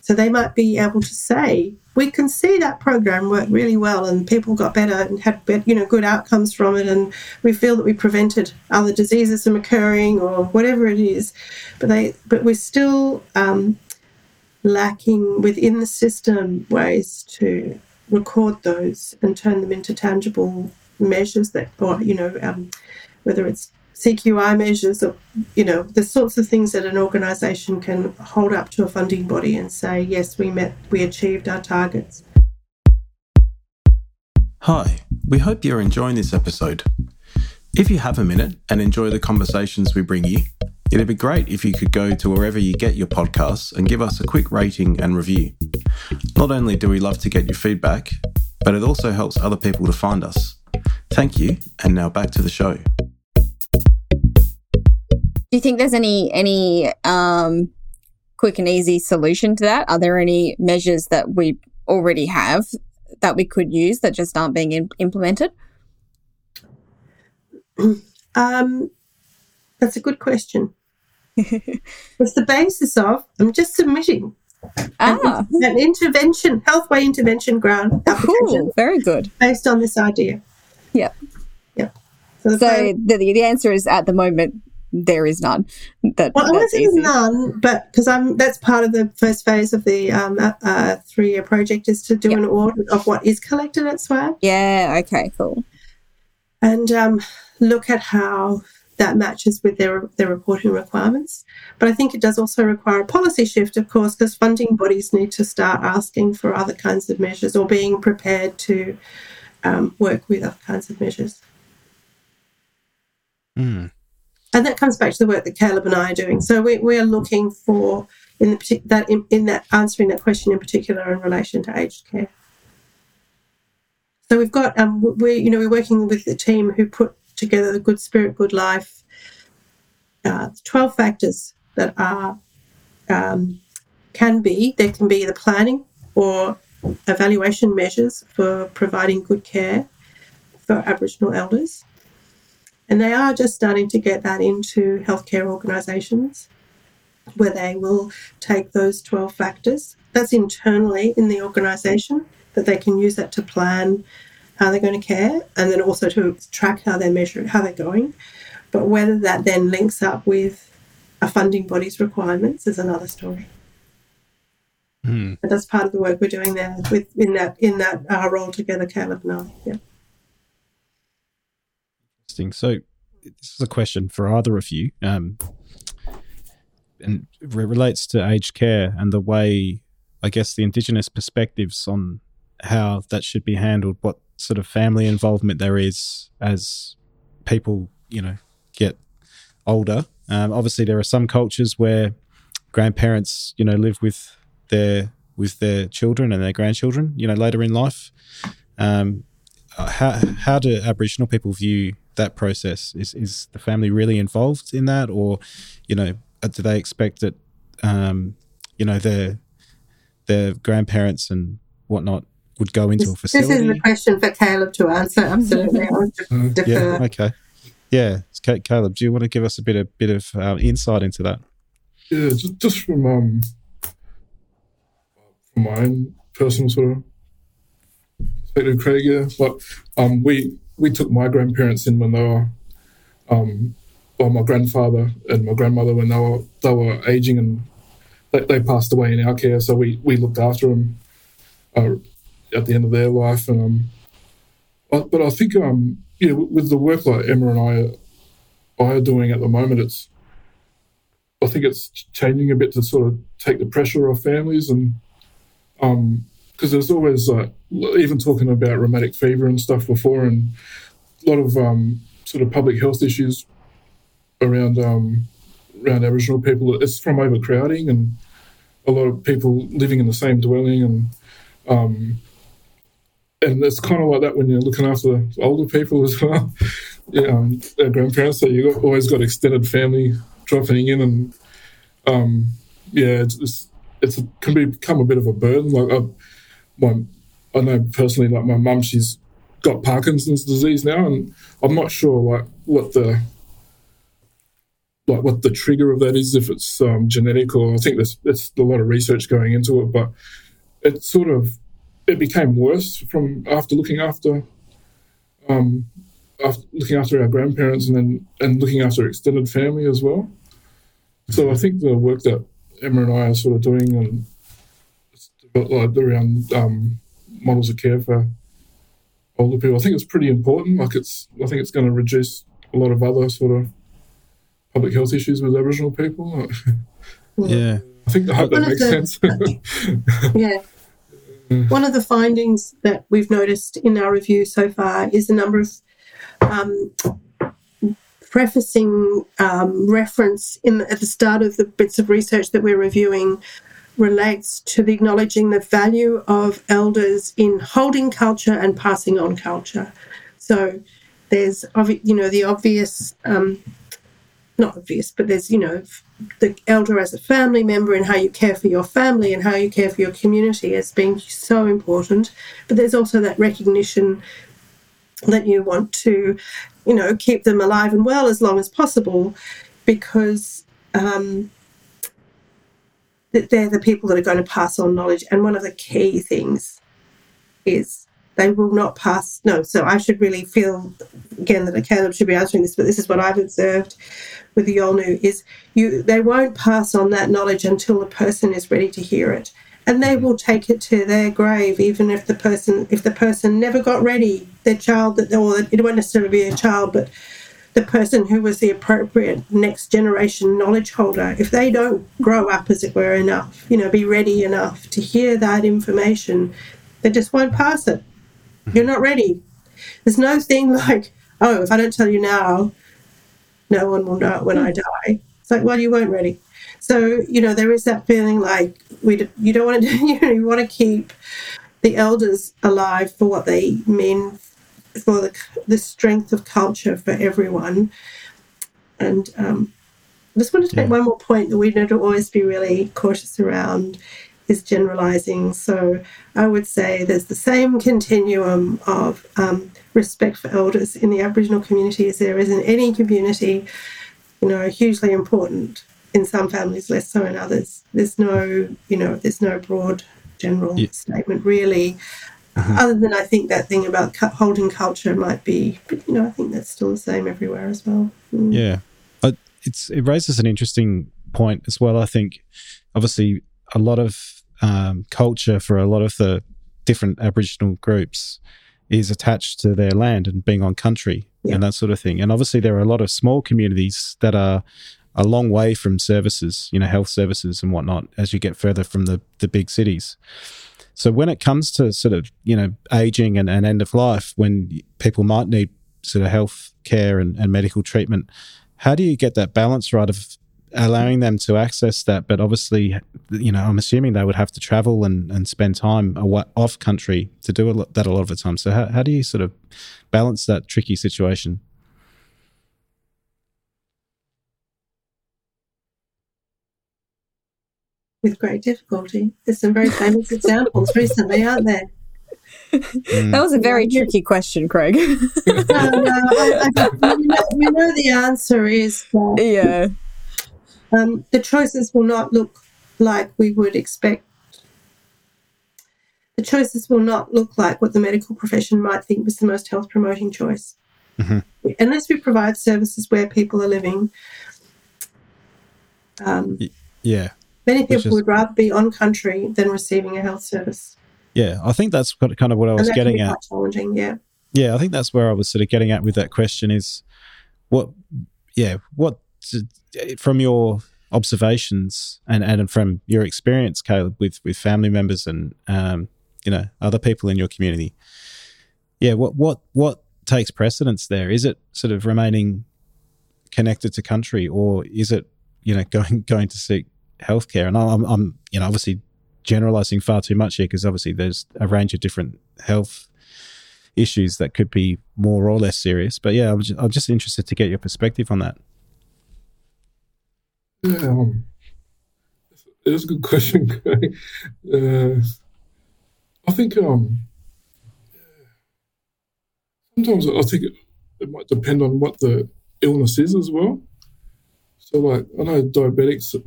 So they might be able to say, we can see that program worked really well and people got better and had you know good outcomes from it and we feel that we prevented other diseases from occurring or whatever it is but they but we're still um, lacking within the system ways to record those and turn them into tangible measures that or you know um, whether it's CQI measures or you know the sorts of things that an organisation can hold up to a funding body and say yes we met we achieved our targets. Hi, we hope you're enjoying this episode. If you have a minute and enjoy the conversations we bring you, it'd be great if you could go to wherever you get your podcasts and give us a quick rating and review. Not only do we love to get your feedback, but it also helps other people to find us. Thank you, and now back to the show. Do you think there's any any um, quick and easy solution to that? Are there any measures that we already have that we could use that just aren't being in- implemented? <clears throat> Um, that's a good question. <laughs> it's the basis of I'm just submitting Ah, an, an intervention, healthway intervention grant application cool. Very good. based on this idea. Yep. Yep. So, the So plan- the, the answer is at the moment there is none. That, well, I want that's to say easy. none, but because I'm that's part of the first phase of the um, uh, uh, three-year project is to do Yep. an audit of what is collected at SWAMS Yeah. Okay. Cool. and um, look at how that matches with their their reporting requirements. But I think it does also require a policy shift, of course, because funding bodies need to start asking for other kinds of measures or being prepared to um, work with other kinds of measures. Hmm. And that comes back to the work that Caleb and I are doing. So we, we are looking for in the that in, in that answering that question in particular in relation to aged care. So we've got um we you know we're working with the team who put together the Good Spirit, Good Life. Uh, Twelve factors that are um, can be there can be the planning or evaluation measures for providing good care for Aboriginal elders. And they are just starting to get that into healthcare organisations where they will take those 12 factors. That's internally in the organisation, that they can use that to plan how they're going to care and then also to track how they're measuring, how they're going. But whether that then links up with a funding body's requirements is another story. Hmm. But that's part of the work we're doing there with in that in that uh, role together, Caleb and I. Yeah. Interesting. So this is a question for either of you, um, and it relates to aged care and the way, I guess, the Indigenous perspectives on how that should be handled, what sort of family involvement there is as people, you know, get older. Um, obviously, there are some cultures where grandparents, you know, live with their with their children and their grandchildren, you know, later in life. Um, how how do Aboriginal people view that process? Is is the family really involved in that, or you know, uh, do they expect that um, you know their their grandparents and whatnot would go into This, a facility? this is facility? the question for Caleb to answer. Absolutely, I want to defer. yeah. Okay. Yeah. Caleb, do you want to give us a bit of bit of uh, insight into that? Yeah, just, just from um from my own personal sort of perspective, Craig. Yeah, but um we we took my grandparents in when they were um well my grandfather and my grandmother when they were they were aging and they, they passed away in our care, so we we looked after them uh, at the end of their life and um. But, I think um yeah with the work like Emma and I are, are doing at the moment, it's I think it's changing a bit to sort of take the pressure off families and um because there's always like even talking about rheumatic fever and stuff before and a lot of um sort of public health issues around um around Aboriginal people it's from overcrowding and a lot of people living in the same dwelling and um and it's kind of like that when you're looking after older people as well <laughs> yeah, um, their grandparents so you've always got extended family dropping in and um, yeah, it's, it's, it's can become a bit of a burden. Like I, my I know personally, like my mum, she's got Parkinson's disease now, and I'm not sure like what the like what the trigger of that is, if it's um, genetic or I think there's there's a lot of research going into it, but it sort of it became worse from after looking after um, after looking after our grandparents and then and looking after extended family as well. So I think the work that Emma and I are sort of doing and like around um, models of care for older people, I think it's pretty important. Like it's, I think it's going to reduce a lot of other sort of public health issues with Aboriginal people. <laughs> Yeah. I think I hope that makes sense. <laughs> Yeah. One of the findings that we've noticed in our review so far is the number of um, prefacing um, reference in at the start of the bits of research that we're reviewing relates to the acknowledging the value of elders in holding culture and passing on culture. So there's you know the obvious um, not obvious, but there's, you know, the elder as a family member and how you care for your family and how you care for your community as being so important. But there's also that recognition that you want to, you know, keep them alive and well as long as possible because um, that they're the people that are going to pass on knowledge. And one of the key things is they will not pass. No, so I should really feel again that Caleb should be answering this, but this is what I've observed with the Yolngu is you they won't pass on that knowledge until the person is ready to hear it. And they will take it to their grave, even if the person if the person never got ready, their child that or it won't necessarily be a child, but the person who was the appropriate next generation knowledge holder, if they don't grow up, as it were, enough, you know, be ready enough to hear that information, they just won't pass it. You're not ready. There's no thing like, oh, if I don't tell you now, no one will know when I die. It's like, well, you weren't ready. So, you know, there is that feeling like we you don't want to, <laughs> you know, you want to keep the elders alive for what they mean for the, the strength of culture for everyone. And um, I just wanted to make one more point that we need to always be really cautious around is generalizing. So I would say there's the same continuum of um, respect for elders in the Aboriginal community as there is in any community, you know, hugely important in some families, less so in others. There's no, you know, there's no broad general yeah. statement really. Uh-huh. Other than I think that thing about holding culture might be, but you know, I think that's still the same everywhere as well. Mm. Yeah, it's it raises an interesting point as well. I think, obviously, a lot of um, culture for a lot of the different Aboriginal groups is attached to their land and being on country yeah. and that sort of thing. And obviously, there are a lot of small communities that are a long way from services, you know, health services and whatnot, as you get further from the, the big cities. So when it comes to sort of, you know, aging and, and end of life, when people might need sort of health care and, and medical treatment, how do you get that balance right of allowing them to access that. But obviously, you know, I'm assuming they would have to travel and, and spend time away, off country to do lot, that a lot of the time. So, how, how do you sort of balance that tricky situation? With great difficulty. There's some very famous examples recently, aren't there? Mm. That was a very tricky question, Craig. no, no, I, I, we, know, we know the answer is that yeah um, the choices will not look like we would expect. The choices will not look like what the medical profession might think was the most health promoting choice. Mm-hmm. Unless we provide services where people are living. Um, yeah. Many people is, would rather be on country than receiving a health service. Yeah, I think that's kind of what I was getting at. Challenging, yeah. Yeah, I think that's where I was sort of getting at with that question is what, yeah, what from your observations and, and from your experience, Caleb, with, with family members and um, you know other people in your community, yeah, what what what takes precedence there? Is it sort of remaining connected to country, or is it you know <laughs> going going to seek healthcare? And I'm, I'm you know obviously generalizing far too much here because obviously there's a range of different health issues that could be more or less serious. But yeah, I'm just, I'm just interested to get your perspective on that. Yeah, um, a good question. <laughs> uh, I think um, sometimes I think it, it might depend on what the illness is as well. So, like, I know diabetics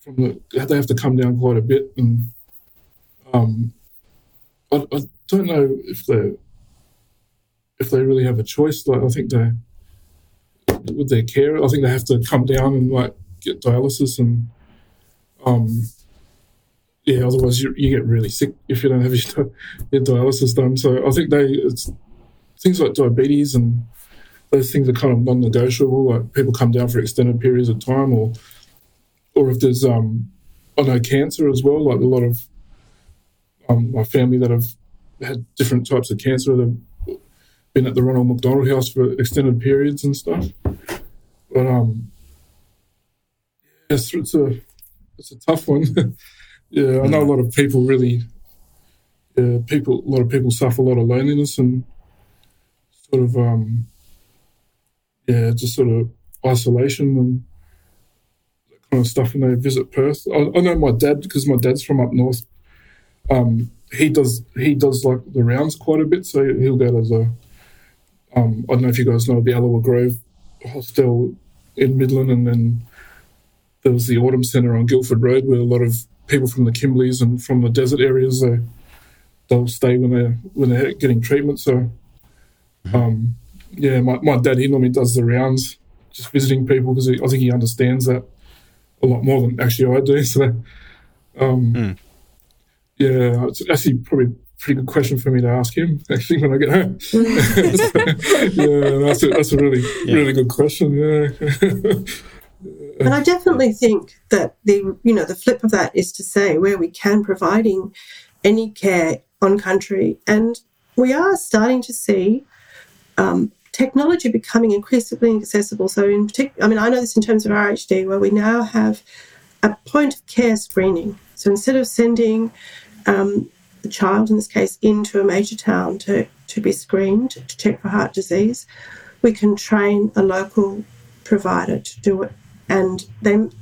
from the they have to come down quite a bit, and um, I, I don't know if they if they really have a choice. Like, I think they with their care, I think they have to come down and like get dialysis and um, yeah, otherwise you, you get really sick if you don't have <laughs> your, your dialysis done. So I think they things like diabetes and those things are kind of non-negotiable. Like people come down for extended periods of time, or or if there's um, I know cancer as well. Like a lot of um, my family that have had different types of cancer, they've been at the Ronald McDonald House for extended periods and stuff. But um, yes, it's a it's a tough one. <laughs> yeah, I know a lot of people really. Yeah, people. A lot of people suffer a lot of loneliness and sort of um, yeah, just sort of isolation and that kind of stuff when they visit Perth. I, I know my dad because my dad's from up north. Um, he does he does like the rounds quite a bit, so he'll go to the. Um, I don't know if you guys know the Allawah Grove hostel in Midland, and then there was the Autumn Centre on Guildford Road, where a lot of people from the Kimberleys and from the desert areas they they'll stay when they're when they're getting treatment. So, um, yeah, my, my dad, he normally does the rounds, just visiting people because I think he understands that a lot more than actually I do. <laughs> So, um, Mm. yeah, it's actually probably a pretty good question for me to ask him actually when I get home. <laughs> yeah, that's a, that's a really, Yeah. really good question. Yeah. <laughs> And I definitely think that the you know the flip of that is to say where we can providing any care on country, and we are starting to see um, technology becoming increasingly accessible. So in particular, I mean, I know this in terms of RHD, where we now have a point of care screening. So instead of sending um, the child, in this case, into a major town to, to be screened to check for heart disease, we can train a local provider to do it and then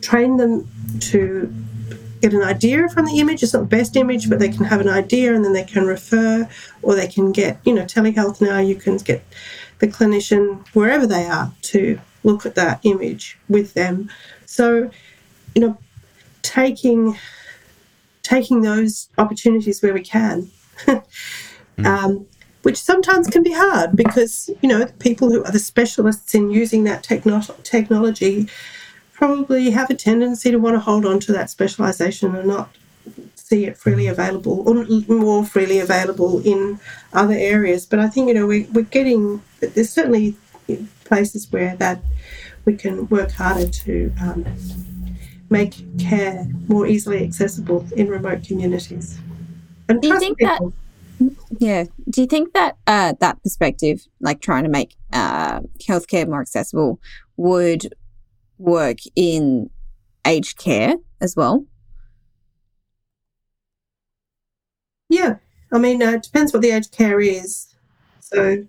train them to get an idea from the image. It's not the best image, but they can have an idea and then they can refer or they can get, you know, telehealth now, you can get the clinician wherever they are to look at that image with them. So, you know, taking taking those opportunities where we can. <laughs> um, which sometimes can be hard because you know the people who are the specialists in using that techno- technology probably have a tendency to want to hold on to that specialization and not see it freely available or more freely available in other areas. But i think you know we, we're getting there's certainly places where that we can work harder to um, make care more easily accessible in remote communities. And Do you trust think that- people. Yeah. Do you think that uh, that perspective, like trying to make uh, healthcare more accessible, would work in aged care as well? Yeah, I mean, uh, it depends what the aged care is. So,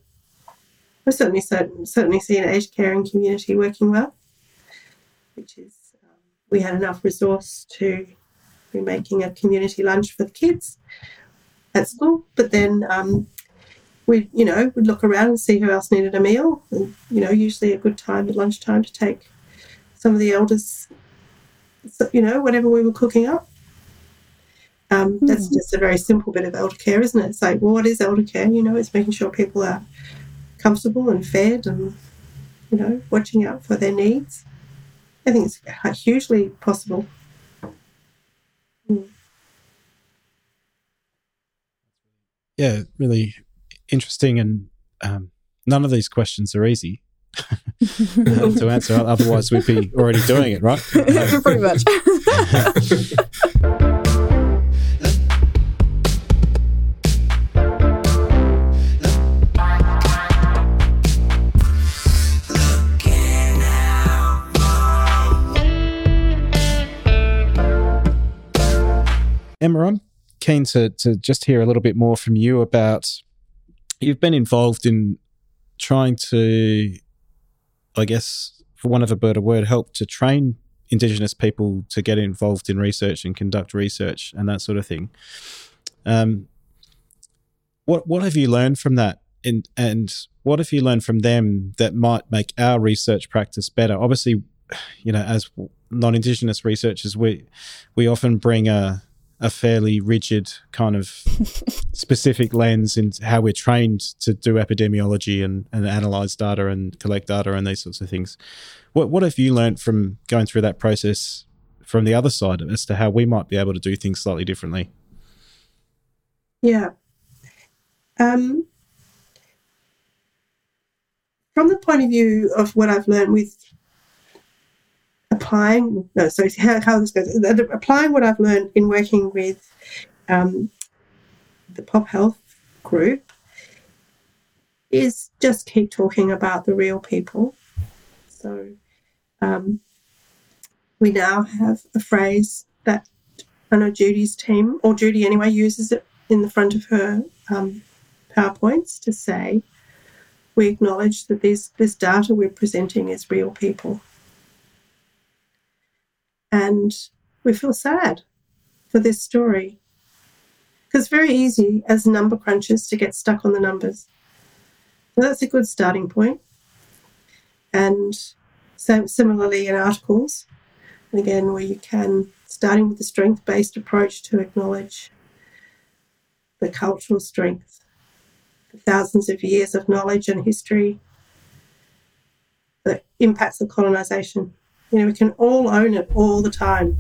I certainly certain, certainly see an aged care and community working well, which is um, we had enough resource to be making a community lunch for the kids at school, but then um, we, you know, would look around and see who else needed a meal, and you know, usually a good time at lunchtime to take some of the elders, you know, whatever we were cooking up. Um, that's just a very simple bit of elder care, isn't it? It's like, well, what is elder care? You know, it's making sure people are comfortable and fed and, you know, watching out for their needs. I think it's hugely possible. Yeah, really interesting. And um, none of these questions are easy <laughs> uh, to answer. Otherwise, we'd be already doing it, right? <laughs> Pretty much. Emma, I'm keen to, to just hear a little bit more from you about you've been involved in trying to, I guess, for one of a better word, help to train Indigenous people to get involved in research and conduct research and that sort of thing. Um, what what have you learned from that, and and what have you learned from them that might make our research practice better? Obviously, you know, as non-indigenous researchers, we we often bring a a fairly rigid kind of <laughs> specific lens in how we're trained to do epidemiology and, and analyze data and collect data and these sorts of things. What what have you learned from going through that process from the other side as to how we might be able to do things slightly differently? Yeah. Um, from the point of view of what I've learned with applying, no, sorry, how, <laughs> how this goes, applying what I've learned in working with um, the pop health group is just keep talking about the real people. So um, we now have a phrase that I know Judy's team, or Judy anyway, uses it in the front of her um, PowerPoints to say, we acknowledge that this, this data we're presenting is real people. And we feel sad for this story. Because very easy as number crunchers to get stuck on the numbers. So that's a good starting point. And similarly in articles, again, where you can, starting with the strength based approach to acknowledge the cultural strength, the thousands of years of knowledge and history, the impacts of colonization. You know, we can all own it all the time.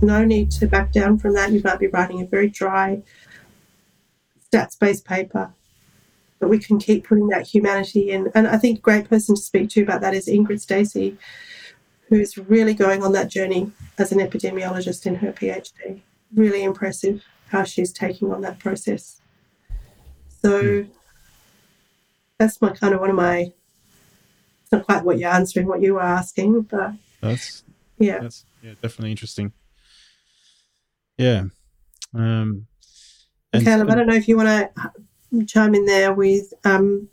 No need to back down from that. You might be writing a very dry, stats based paper, but we can keep putting that humanity in. And I think a great person to speak to about that is Ingrid Stacey, who's really going on that journey as an epidemiologist in her PhD. Really impressive how she's taking on that process. So mm. that's my kind of one of my. Not quite what you're answering, what you were asking, but that's yeah, that's yeah, definitely interesting. Yeah. Um, and Caleb, I don't know if you want to chime in there with. Um,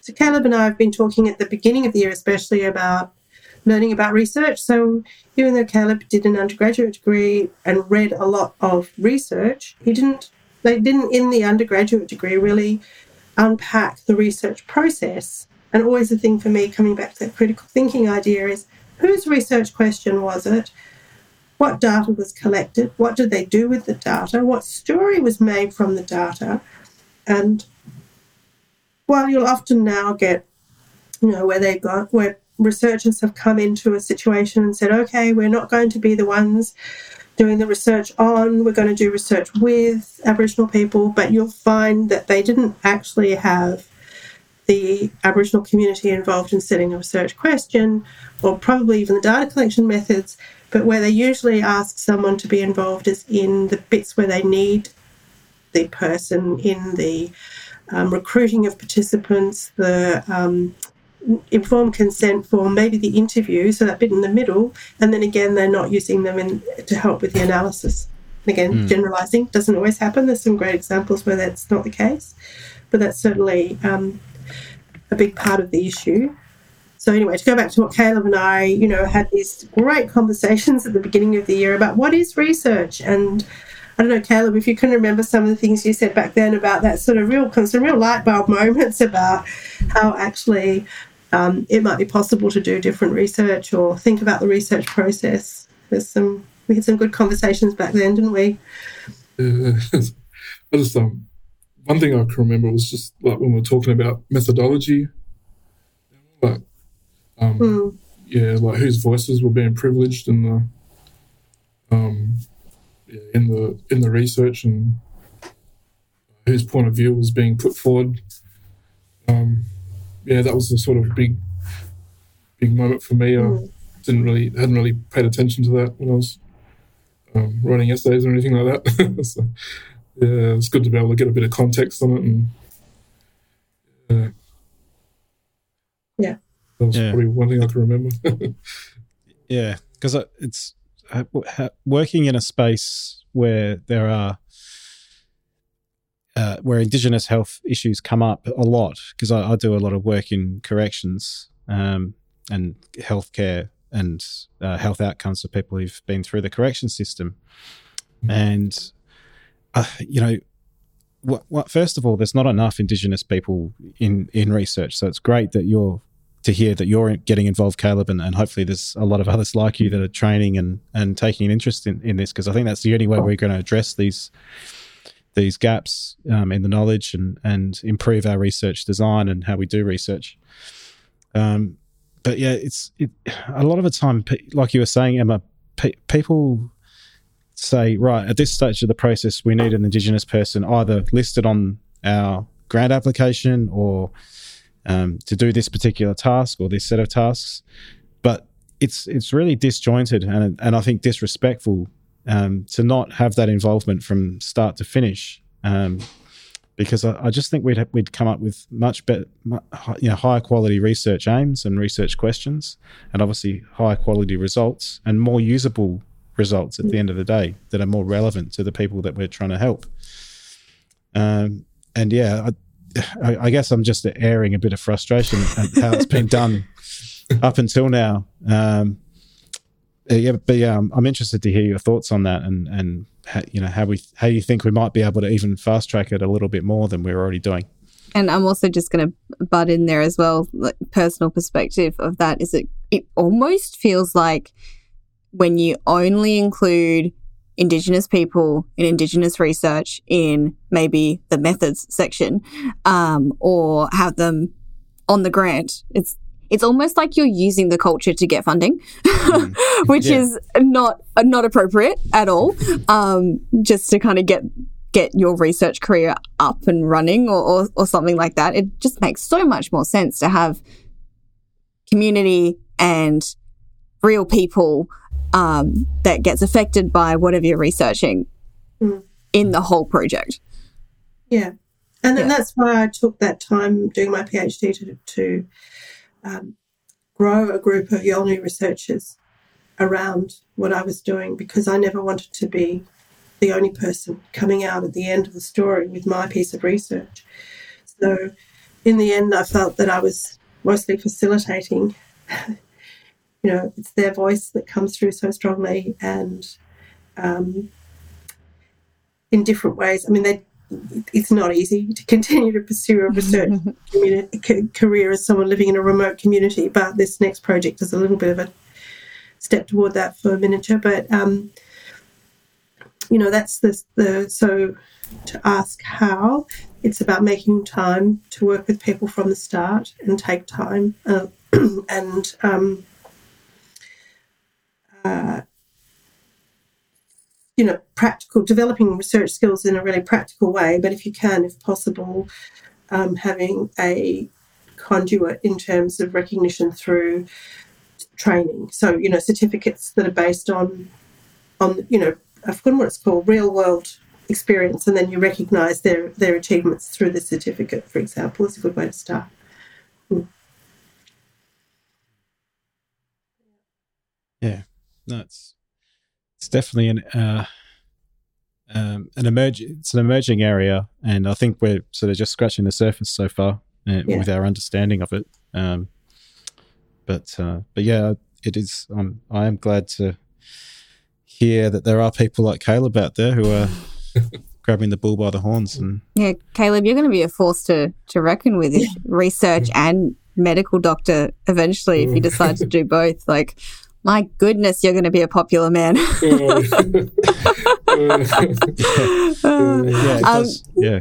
so Caleb and I have been talking at the beginning of the year, especially about learning about research. So even though Caleb did an undergraduate degree and read a lot of research, he didn't they didn't in the undergraduate degree really unpack the research process. And always the thing for me coming back to that critical thinking idea is whose research question was it? What data was collected? What did they do with the data? What story was made from the data? And while you'll often now get, you know, where they got where researchers have come into a situation and said, okay, we're not going to be the ones doing the research on, we're going to do research with Aboriginal people, but you'll find that they didn't actually have the Aboriginal community involved in setting a research question or probably even the data collection methods, but where they usually ask someone to be involved is in the bits where they need the person in the um, recruiting of participants, the um, informed consent for maybe the interview, so that bit in the middle, and then again they're not using them in, to help with the analysis. Again, mm. generalizing doesn't always happen. There's some great examples where that's not the case, but that's certainly um, a big part of the issue. So anyway, to go back to what Caleb and I, you know, had these great conversations at the beginning of the year about what is research and I don't know, Caleb, if you can remember some of the things you said back then about that sort of real, some real light bulb <laughs> moments about how actually um, it might be possible to do different research or think about the research process. There's some we had some good conversations back then, didn't we? <laughs> Just um, one thing I can remember was just like when we were talking about methodology, like um, mm. yeah, like whose voices were being privileged in the um, yeah, in the in the research and whose point of view was being put forward. Um, yeah, that was a sort of big, big moment for me. Mm. I didn't really hadn't really paid attention to that when I was um, writing essays or anything like that. <laughs> so, yeah, it's good to be able to get a bit of context on it and. Uh, yeah. That was yeah. probably one thing I can remember. <laughs> yeah, because it's uh, working in a space where there are uh, where Indigenous health issues come up a lot because I, I, do a lot of work in corrections um, and healthcare and uh, health outcomes for people who've been through the correction system. Mm-hmm. And, uh, you know, what, what, first of all, there's not enough Indigenous people in in research, so it's great that you're to hear that you're getting involved, Caleb, and, and hopefully there's a lot of others like you that are training and and taking an interest in, in this because I think that's the only way we're going to address these these gaps um, in the knowledge and and improve our research design and how we do research. Um, but yeah, it's it, a lot of the time, like you were saying, Emma, pe- people say, right, at this stage of the process, we need an Indigenous person either listed on our grant application or um, to do this particular task or this set of tasks. But it's it's really disjointed and and I think disrespectful um, to not have that involvement from start to finish. Um, because I, I, just think we'd we'd come up with much better, you know, higher quality research aims and research questions, and obviously higher quality results and more usable results at the end of the day that are more relevant to the people that we're trying to help. Um, and yeah, I, I, guess I'm just airing a bit of frustration at how it's been done <laughs> up until now. Um, yeah, but yeah, I'm, I'm, interested to hear your thoughts on that and and how, you know how we how you think we might be able to even fast track it a little bit more than we're already doing. And I'm also just going to butt in there as well. Like personal perspective of that is it it almost feels like when you only include Indigenous people in Indigenous research in maybe the methods section, um, or have them on the grant. It's it's almost like you're using the culture to get funding, mm. <laughs> which yeah. is not not appropriate at all. Um, just to kind of get get your research career up and running, or, or, or something like that. It just makes so much more sense to have community and real people um, that gets affected by whatever you're researching mm. in the whole project. Yeah. And yeah. that's why I took that time doing my PhD to, to um, grow a group of Yolngu researchers around what I was doing because I never wanted to be the only person coming out at the end of the story with my piece of research. So, in the end, I felt that I was mostly facilitating you know, it's their voice that comes through so strongly and um, in different ways. I mean, they, it's not easy to continue to pursue a research <laughs> community, career as someone living in a remote community, but this next project is a little bit of a step toward that for a miniature. But, um, you know, that's the, the so to ask how, it's about making time to work with people from the start and take time uh, <clears throat> and um, uh, you know, practical, developing research skills in a really practical way. But if you can, if possible, um, having a conduit in terms of recognition through training. So, you know, certificates that are based on, on you know, I've forgotten what it's called, real world experience, and then you recognise their their achievements through the certificate, for example, is a good way to start. Mm. Yeah no, it's it's definitely an uh, um, an emerge. It's an emerging area, and I think we're sort of just scratching the surface so far uh, yeah. with our understanding of it. Um, but uh, but yeah, it is. Um, I am glad to hear that there are people like Caleb out there who are <laughs> grabbing the bull by the horns. And yeah, Caleb, you're going to be a force to to reckon with. research and medical doctor eventually if you decide to do both. Like my goodness, you're going to be a popular man. <laughs> yeah, <laughs> um, yeah.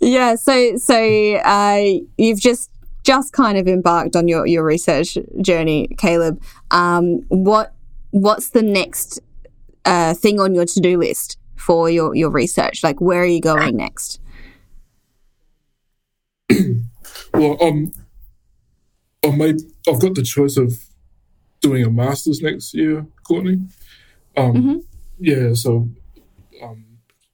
yeah. So, so uh, you've just just kind of embarked on your your research journey, Caleb. Um, what what's the next uh, thing on your to do list for your your research? Like, where are you going next? <clears throat> well, um, I may, I've got the choice of doing a master's next year, Courtney. Um, mm-hmm. Yeah, so um,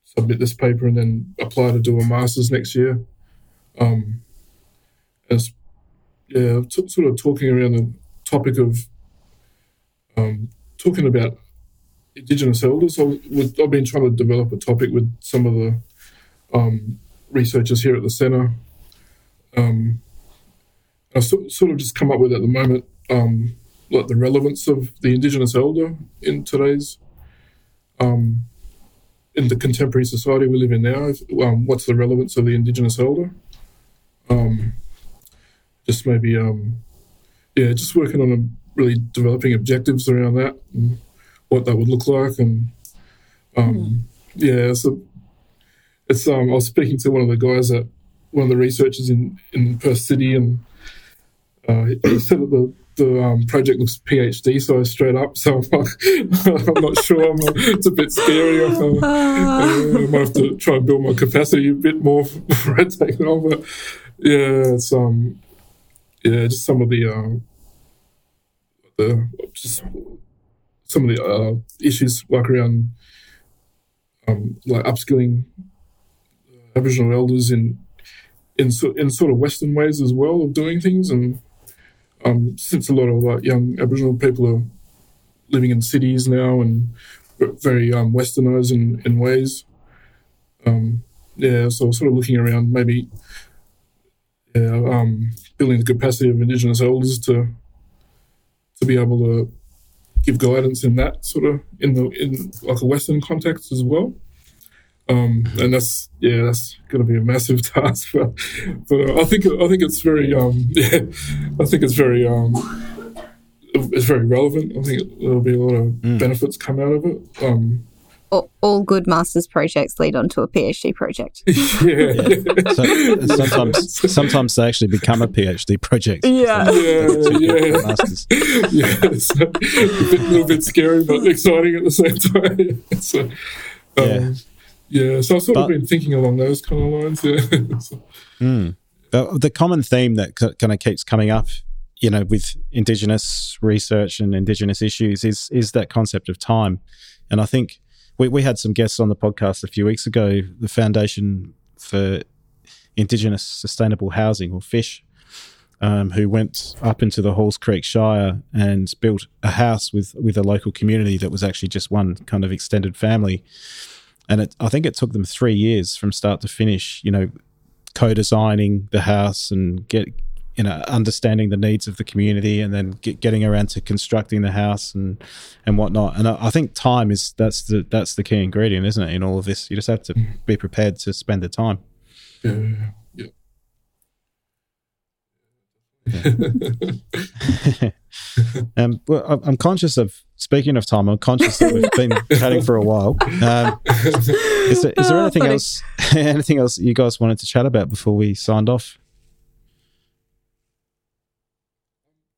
submit this paper and then apply to do a master's next year. Um, as yeah, t- sort of talking around the topic of um, talking about Indigenous elders. I have been trying to develop a topic with some of the um, researchers here at the centre. Um, I've so, sort of just come up with at the moment um, like the relevance of the Indigenous elder in today's um, in the contemporary society we live in now, if, um, what's the relevance of the Indigenous elder? Um, just maybe, um, yeah, just working on a, really developing objectives around that and what that would look like, and um, yeah, so it's um, I was speaking to one of the guys at one of the researchers in in Perth City, and uh, he said that the the um, project looks PhD size straight up. So <laughs> I'm, like, I'm not sure. I'm, it's a bit scary. I'm, uh, <laughs> I might have to try and build my capacity a bit more <laughs> for it taking on. But yeah, it's um, yeah, just some of the uh, the just some of the uh, issues like around um, like upskilling Aboriginal elders in in in sort of Western ways as well of doing things, and um, since a lot of young Aboriginal people are living in cities now and very um, Westernized in, in ways, um, yeah, so sort of looking around maybe yeah, um, building the capacity of Indigenous elders to to be able to give guidance in that sort of in the in like a Western context as well. Um, and that's yeah, that's going to be a massive <laughs> task. But, but uh, I think I think it's very um, <laughs> yeah, I think it's very um, it's very relevant. I think there'll be a lot of Mm. benefits come out of it. Um, All, all good master's projects lead on to a PhD project. <laughs> yeah, So, sometimes, sometimes they actually become a PhD project. Yeah. yeah, yeah. Masters. yeah, it's a bit, little bit scary but exciting at the same time. so, um, yeah. So I've sort But- of been thinking along those kind of lines. Yeah. <laughs> So, Mm. The, the common theme that kind of keeps coming up, you know, with Indigenous research and Indigenous issues is is that concept of time. And I think we, we had some guests on the podcast a few weeks ago, the Foundation for Indigenous Sustainable Housing, or FISH, um, who went up into the Halls Creek Shire and built a house with, with a local community that was actually just one kind of extended family. And it, I think it took them three years from start to finish, you know, co-designing the house and get you know understanding the needs of the community and then get, getting around to constructing the house and and whatnot. And I, I think time is that's the that's the key ingredient isn't it in all of this? You just have to be prepared to spend the time. Yeah, yeah. <laughs> <laughs> um well i'm conscious of speaking of time i'm conscious that we've <laughs> been chatting for a while um is there, is there Oh, anything funny. else <laughs> anything else you guys wanted to chat about before we signed off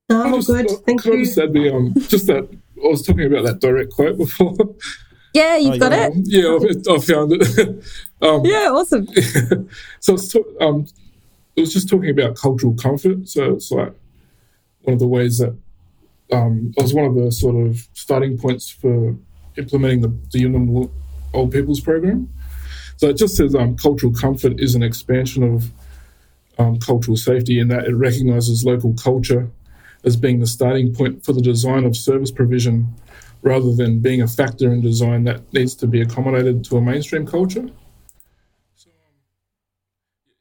No, I all just- good. I- Thank you. just add the, um, just that I was talking about that direct quote before. <laughs> Yeah, you've Oh, got yeah. it. Um, yeah, I, I found it. um, Yeah, awesome. so it's um, it was just talking about cultural comfort. So it's like one of the ways that um, was one of the sort of starting points for implementing the, the Yuendumu Old People's Program. So it just says um, cultural comfort is an expansion of um, cultural safety in that it recognises local culture as being the starting point for the design of service provision rather than being a factor in design that needs to be accommodated to a mainstream culture. So, um,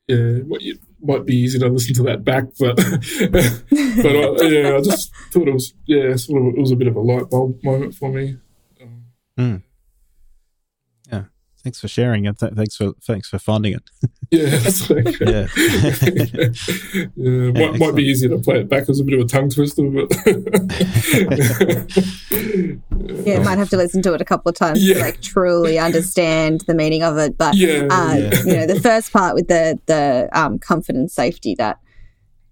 yeah, what you, might be easy to listen to that back, but <laughs> but uh, <laughs> yeah, I just thought it was yeah, sort of it was a bit of a light bulb moment for me. Um, thanks for sharing it Th- thanks for thanks for finding it <laughs> yeah, it's like, <laughs> yeah <laughs> yeah, might, might be easier to play it back as a bit of a tongue twister, but Yeah, might have to listen to it a couple of times Yeah. to like truly understand the meaning of it. But yeah, uh, Yeah. you know, the first part with the the um, comfort and safety that,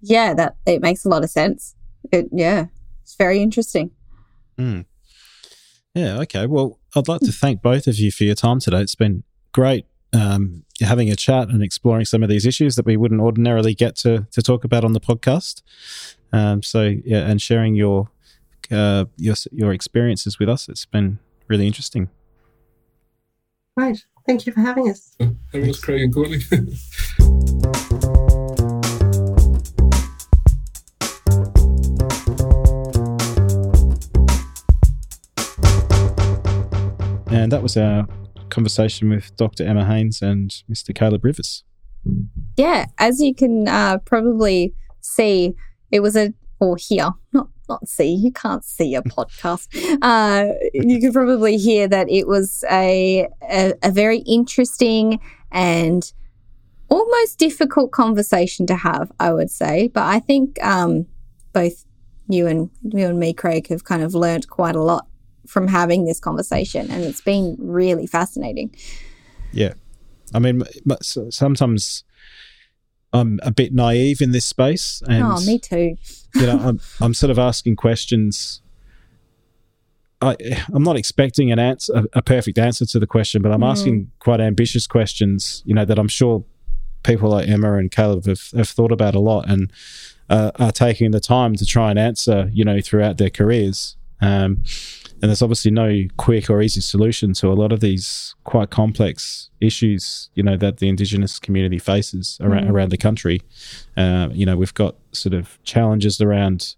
yeah, that it makes a lot of sense. It, yeah, it's very interesting. Mm. Yeah, okay. Well, I'd like to thank both of you for your time today. It's been great um, having a chat and exploring some of these issues that we wouldn't ordinarily get to, to talk about on the podcast. Um, so, yeah, and sharing your, uh, your your experiences with us. It's been really interesting. Right. Thank you for having us. that was Craig and Courtney. And that was our conversation with Dr. Emma Haynes and Mr. Caleb Rivers. Yeah, as you can uh, probably see, it was a or hear, not not see, you can't see a podcast. <laughs> Uh, you can probably hear that it was a, a, a very interesting and almost difficult conversation to have, I would say. But I think um, both you and you and me, Craig, have kind of learnt quite a lot from having this conversation, and it's been really fascinating. Yeah, I mean, sometimes I'm a bit naive in this space, and oh, me too. you know, I'm I'm sort of asking questions. I I'm not expecting an answer, a, perfect answer to the question, but I'm mm. asking quite ambitious questions. You know that I'm sure people like Emma and Caleb have, have thought about a lot and uh, are taking the time to try and answer. You know, throughout their careers. Um, and there's obviously no quick or easy solution to a lot of these quite complex issues, you know, that the Indigenous community faces around, mm. around the country. Uh, you know, we've got sort of challenges around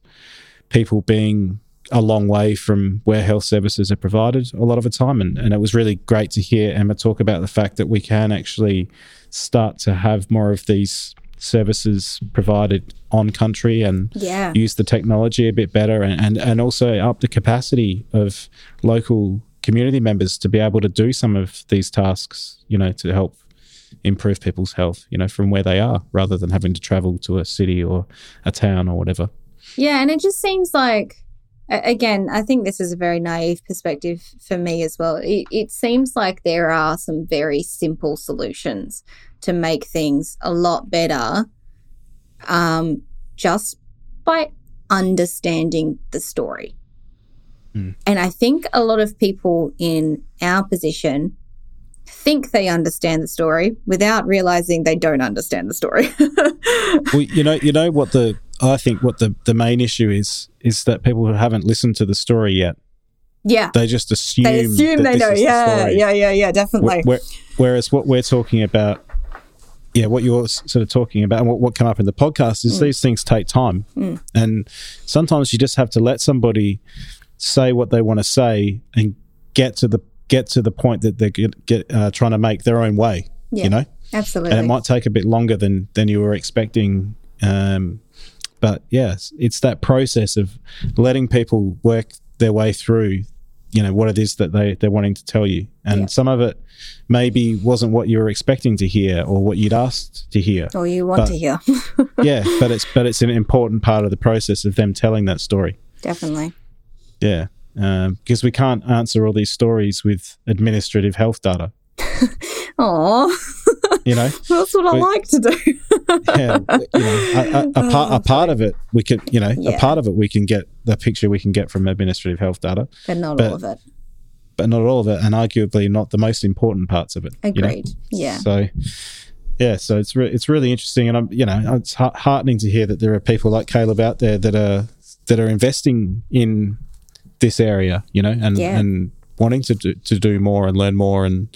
people being a long way from where health services are provided a lot of the time. And, and it was really great to hear Emma talk about the fact that we can actually start to have more of these services provided on country and yeah. use the technology a bit better and, and, and also up the capacity of local community members to be able to do some of these tasks, you know, to help improve people's health, you know, from where they are rather than having to travel to a city or a town or whatever. Yeah. And it just seems like, again, I think this is a very naive perspective for me as well. It, it seems like there are some very simple solutions to make things a lot better um, just by understanding the story. Mm. And I think a lot of people in our position think they understand the story without realizing they don't understand the story. <laughs> well, you know, you know what the I think what the the main issue is is that people who haven't listened to the story yet. Yeah, they just assume they assume they know. Yeah, the yeah, yeah, yeah, definitely. whereas what we're talking about yeah, what you're sort of talking about and what, what come up in the podcast is mm. these things take time. Mm. And sometimes you just have to let somebody say what they want to say and get to the get to the point that they're get, get uh, trying to make their own way. Yeah, you know, absolutely. And it might take a bit longer than than you were expecting. Um, but yes, it's that process of letting people work their way through you know what it is that they they're wanting to tell you. And yeah. some of it maybe wasn't what you were expecting to hear or what you'd asked to hear. Or you want but, to hear. <laughs> Yeah but it's but it's an important part of the process of them telling that story. Definitely. Yeah um, because we can't answer all these stories with administrative health data. <laughs> Oh, you know, <laughs> that's what I like to do. <laughs> yeah, you know, a, a, a oh, part, a part of it we can, you know, yeah. a part of it we can get the picture we can get from administrative health data, but not but, all of it. But not all of it, and arguably not the most important parts of it. Agreed. You know? Yeah. So, yeah, so it's re- it's really interesting, and I'm you know it's heartening to hear that there are people like Caleb out there that are that are investing in this area, you know, and yeah. and wanting to do, to do more and learn more and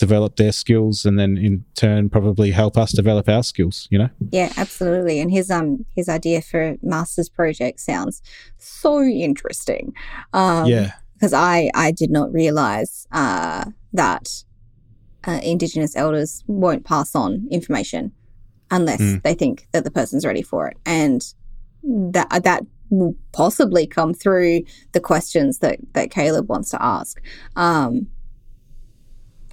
develop their skills and then in turn probably help us develop our skills you know? Yeah absolutely. And his um his idea for a master's project sounds so interesting. Um yeah. because i i did not realize uh that uh, indigenous elders won't pass on information unless mm. they think that the person's ready for it. And that that will possibly come through the questions that that caleb wants to ask. Um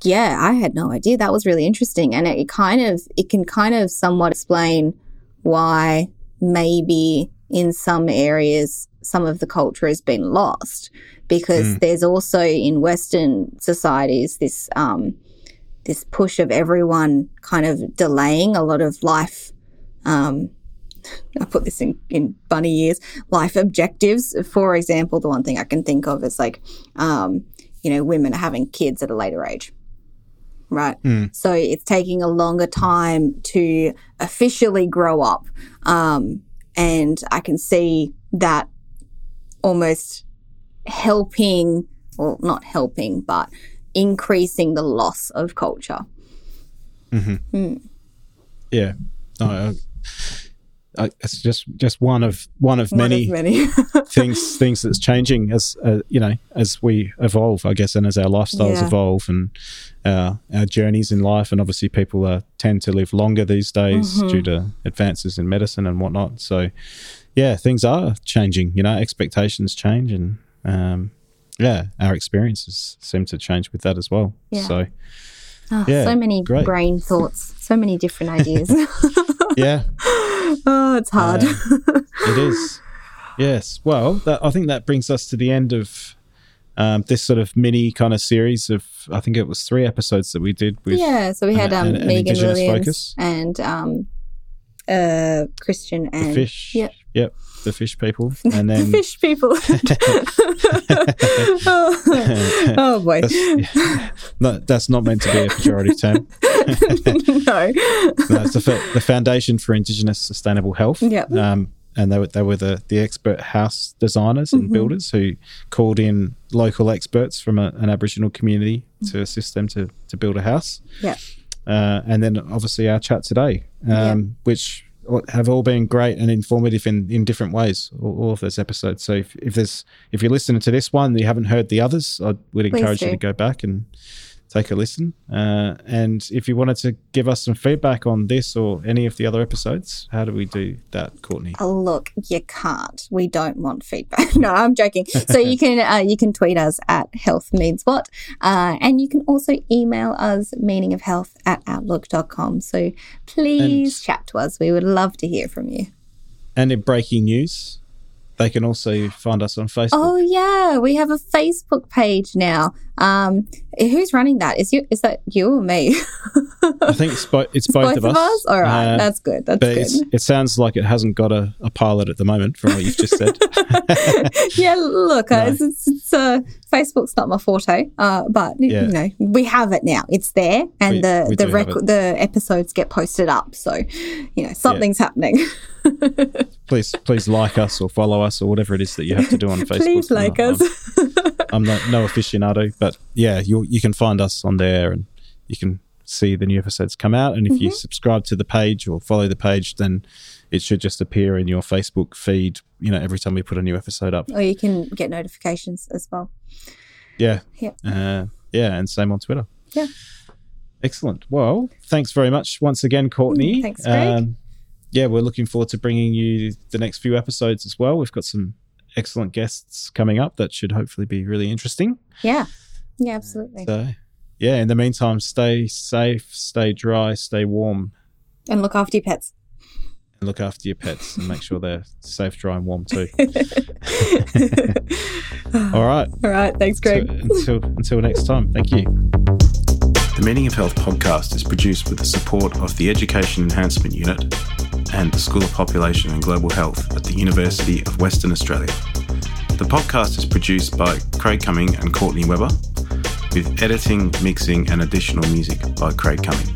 yeah, I had no idea. That was really interesting. And it, it kind of, it can kind of somewhat explain why maybe in some areas some of the culture has been lost because mm. there's also in Western societies this, um, this push of everyone kind of delaying a lot of life, um, <laughs> I put this in, in bunny ears, life objectives. For example, the one thing I can think of is like, um, you know, women are having kids at a later age right? Mm. So it's taking a longer time to officially grow up. Um, and I can see that almost helping, or not helping, but increasing the loss of culture. Mm-hmm. Mm. Yeah. No, uh, it's just just one of one of one many, of many. <laughs> things things that's changing as uh, you know as we evolve, I guess, and as our lifestyles yeah. evolve and our our journeys in life, and obviously people uh, tend to live longer these days mm-hmm. due to advances in medicine and whatnot. So, yeah, things are changing. You know, expectations change, and um, yeah, our experiences seem to change with that as well. Yeah. So Oh, Yeah, so many great. brain thoughts, so many different ideas. <laughs> yeah, <laughs> oh, it's hard. it is. Yes. Well, that, I think that brings us to the end of um, this sort of mini kind of series of. I think it was three episodes that we did with. yeah, so we had um, an- an Megan Indigenous Williams focus. and um, uh, Christian The and fish. Yep. Yep. The fish people, <laughs> and then the fish people. oh, <laughs> <laughs> oh boy. that's, yeah. no, that's not meant to be a pejorative term. no. No, it's the, the Foundation for Indigenous Sustainable Health. Yep. Um, and they were, they were the, the expert house designers and Mm-hmm. builders who called in local experts from a, an Aboriginal community to assist them to, to build a house. Yeah. Uh, and then obviously our chat today, um, which have all been great and informative in, in different ways, all, all of those episodes. So if, if there's if you're listening to this one and you haven't heard the others, I would encourage you to go back and take a listen. Uh, and if you wanted to give us some feedback on this or any of the other episodes, how do we do that, Courtney? Oh, look, you can't. We don't want feedback. <laughs> no, I'm joking. So you <laughs> can uh, you can tweet us at health means what, uh, and you can also email us meaning of health at outlook.com. So please And- chat to us. We would love to hear from you. And in breaking news, they can also find us on Facebook. Oh yeah, we have a Facebook page now. Um, who's running that? Is you is that you or me? I think it's, bo- it's <laughs> It's both, of us. All right, Uh, that's good. That's good. it sounds like it hasn't got a, a pilot at the moment from what you've just said. <laughs> <laughs> yeah, look, No. uh, it's, it's, it's uh, Facebook's not my forte, uh, but Yeah. you know we have it now. It's there, and We- the we the rec- the episodes get posted up. So you know something's happening. please, please like us or follow us or whatever it is that you have to do on Facebook. Please like us. I'm no, no aficionado, but yeah, you you can find us on there and you can see the new episodes come out. And if you subscribe to the page or follow the page, then it should just appear in your Facebook feed. You know, every time we put a new episode up. or you can get notifications as well. Yeah, Yeah. uh, yeah, and same on Twitter. Yeah. Excellent. Well, thanks very much once again, Courtney. Mm, thanks, Craig. yeah, we're looking forward to bringing you the next few episodes as well. We've got some excellent guests coming up that should hopefully be really interesting. Yeah, yeah, absolutely. So, yeah, in the meantime, stay safe, stay dry, stay warm, and look after your pets. and look after your pets and make sure they're safe, dry, and warm too. <laughs> All right. All right, thanks, Greg. until until next time. Thank you. The Meaning of Health podcast is produced with the support of the Education Enhancement Unit and the School of Population and Global Health at the University of Western Australia. The podcast is produced by Craig Cumming and Courtney Weber, with editing, mixing, and additional music by Craig Cumming.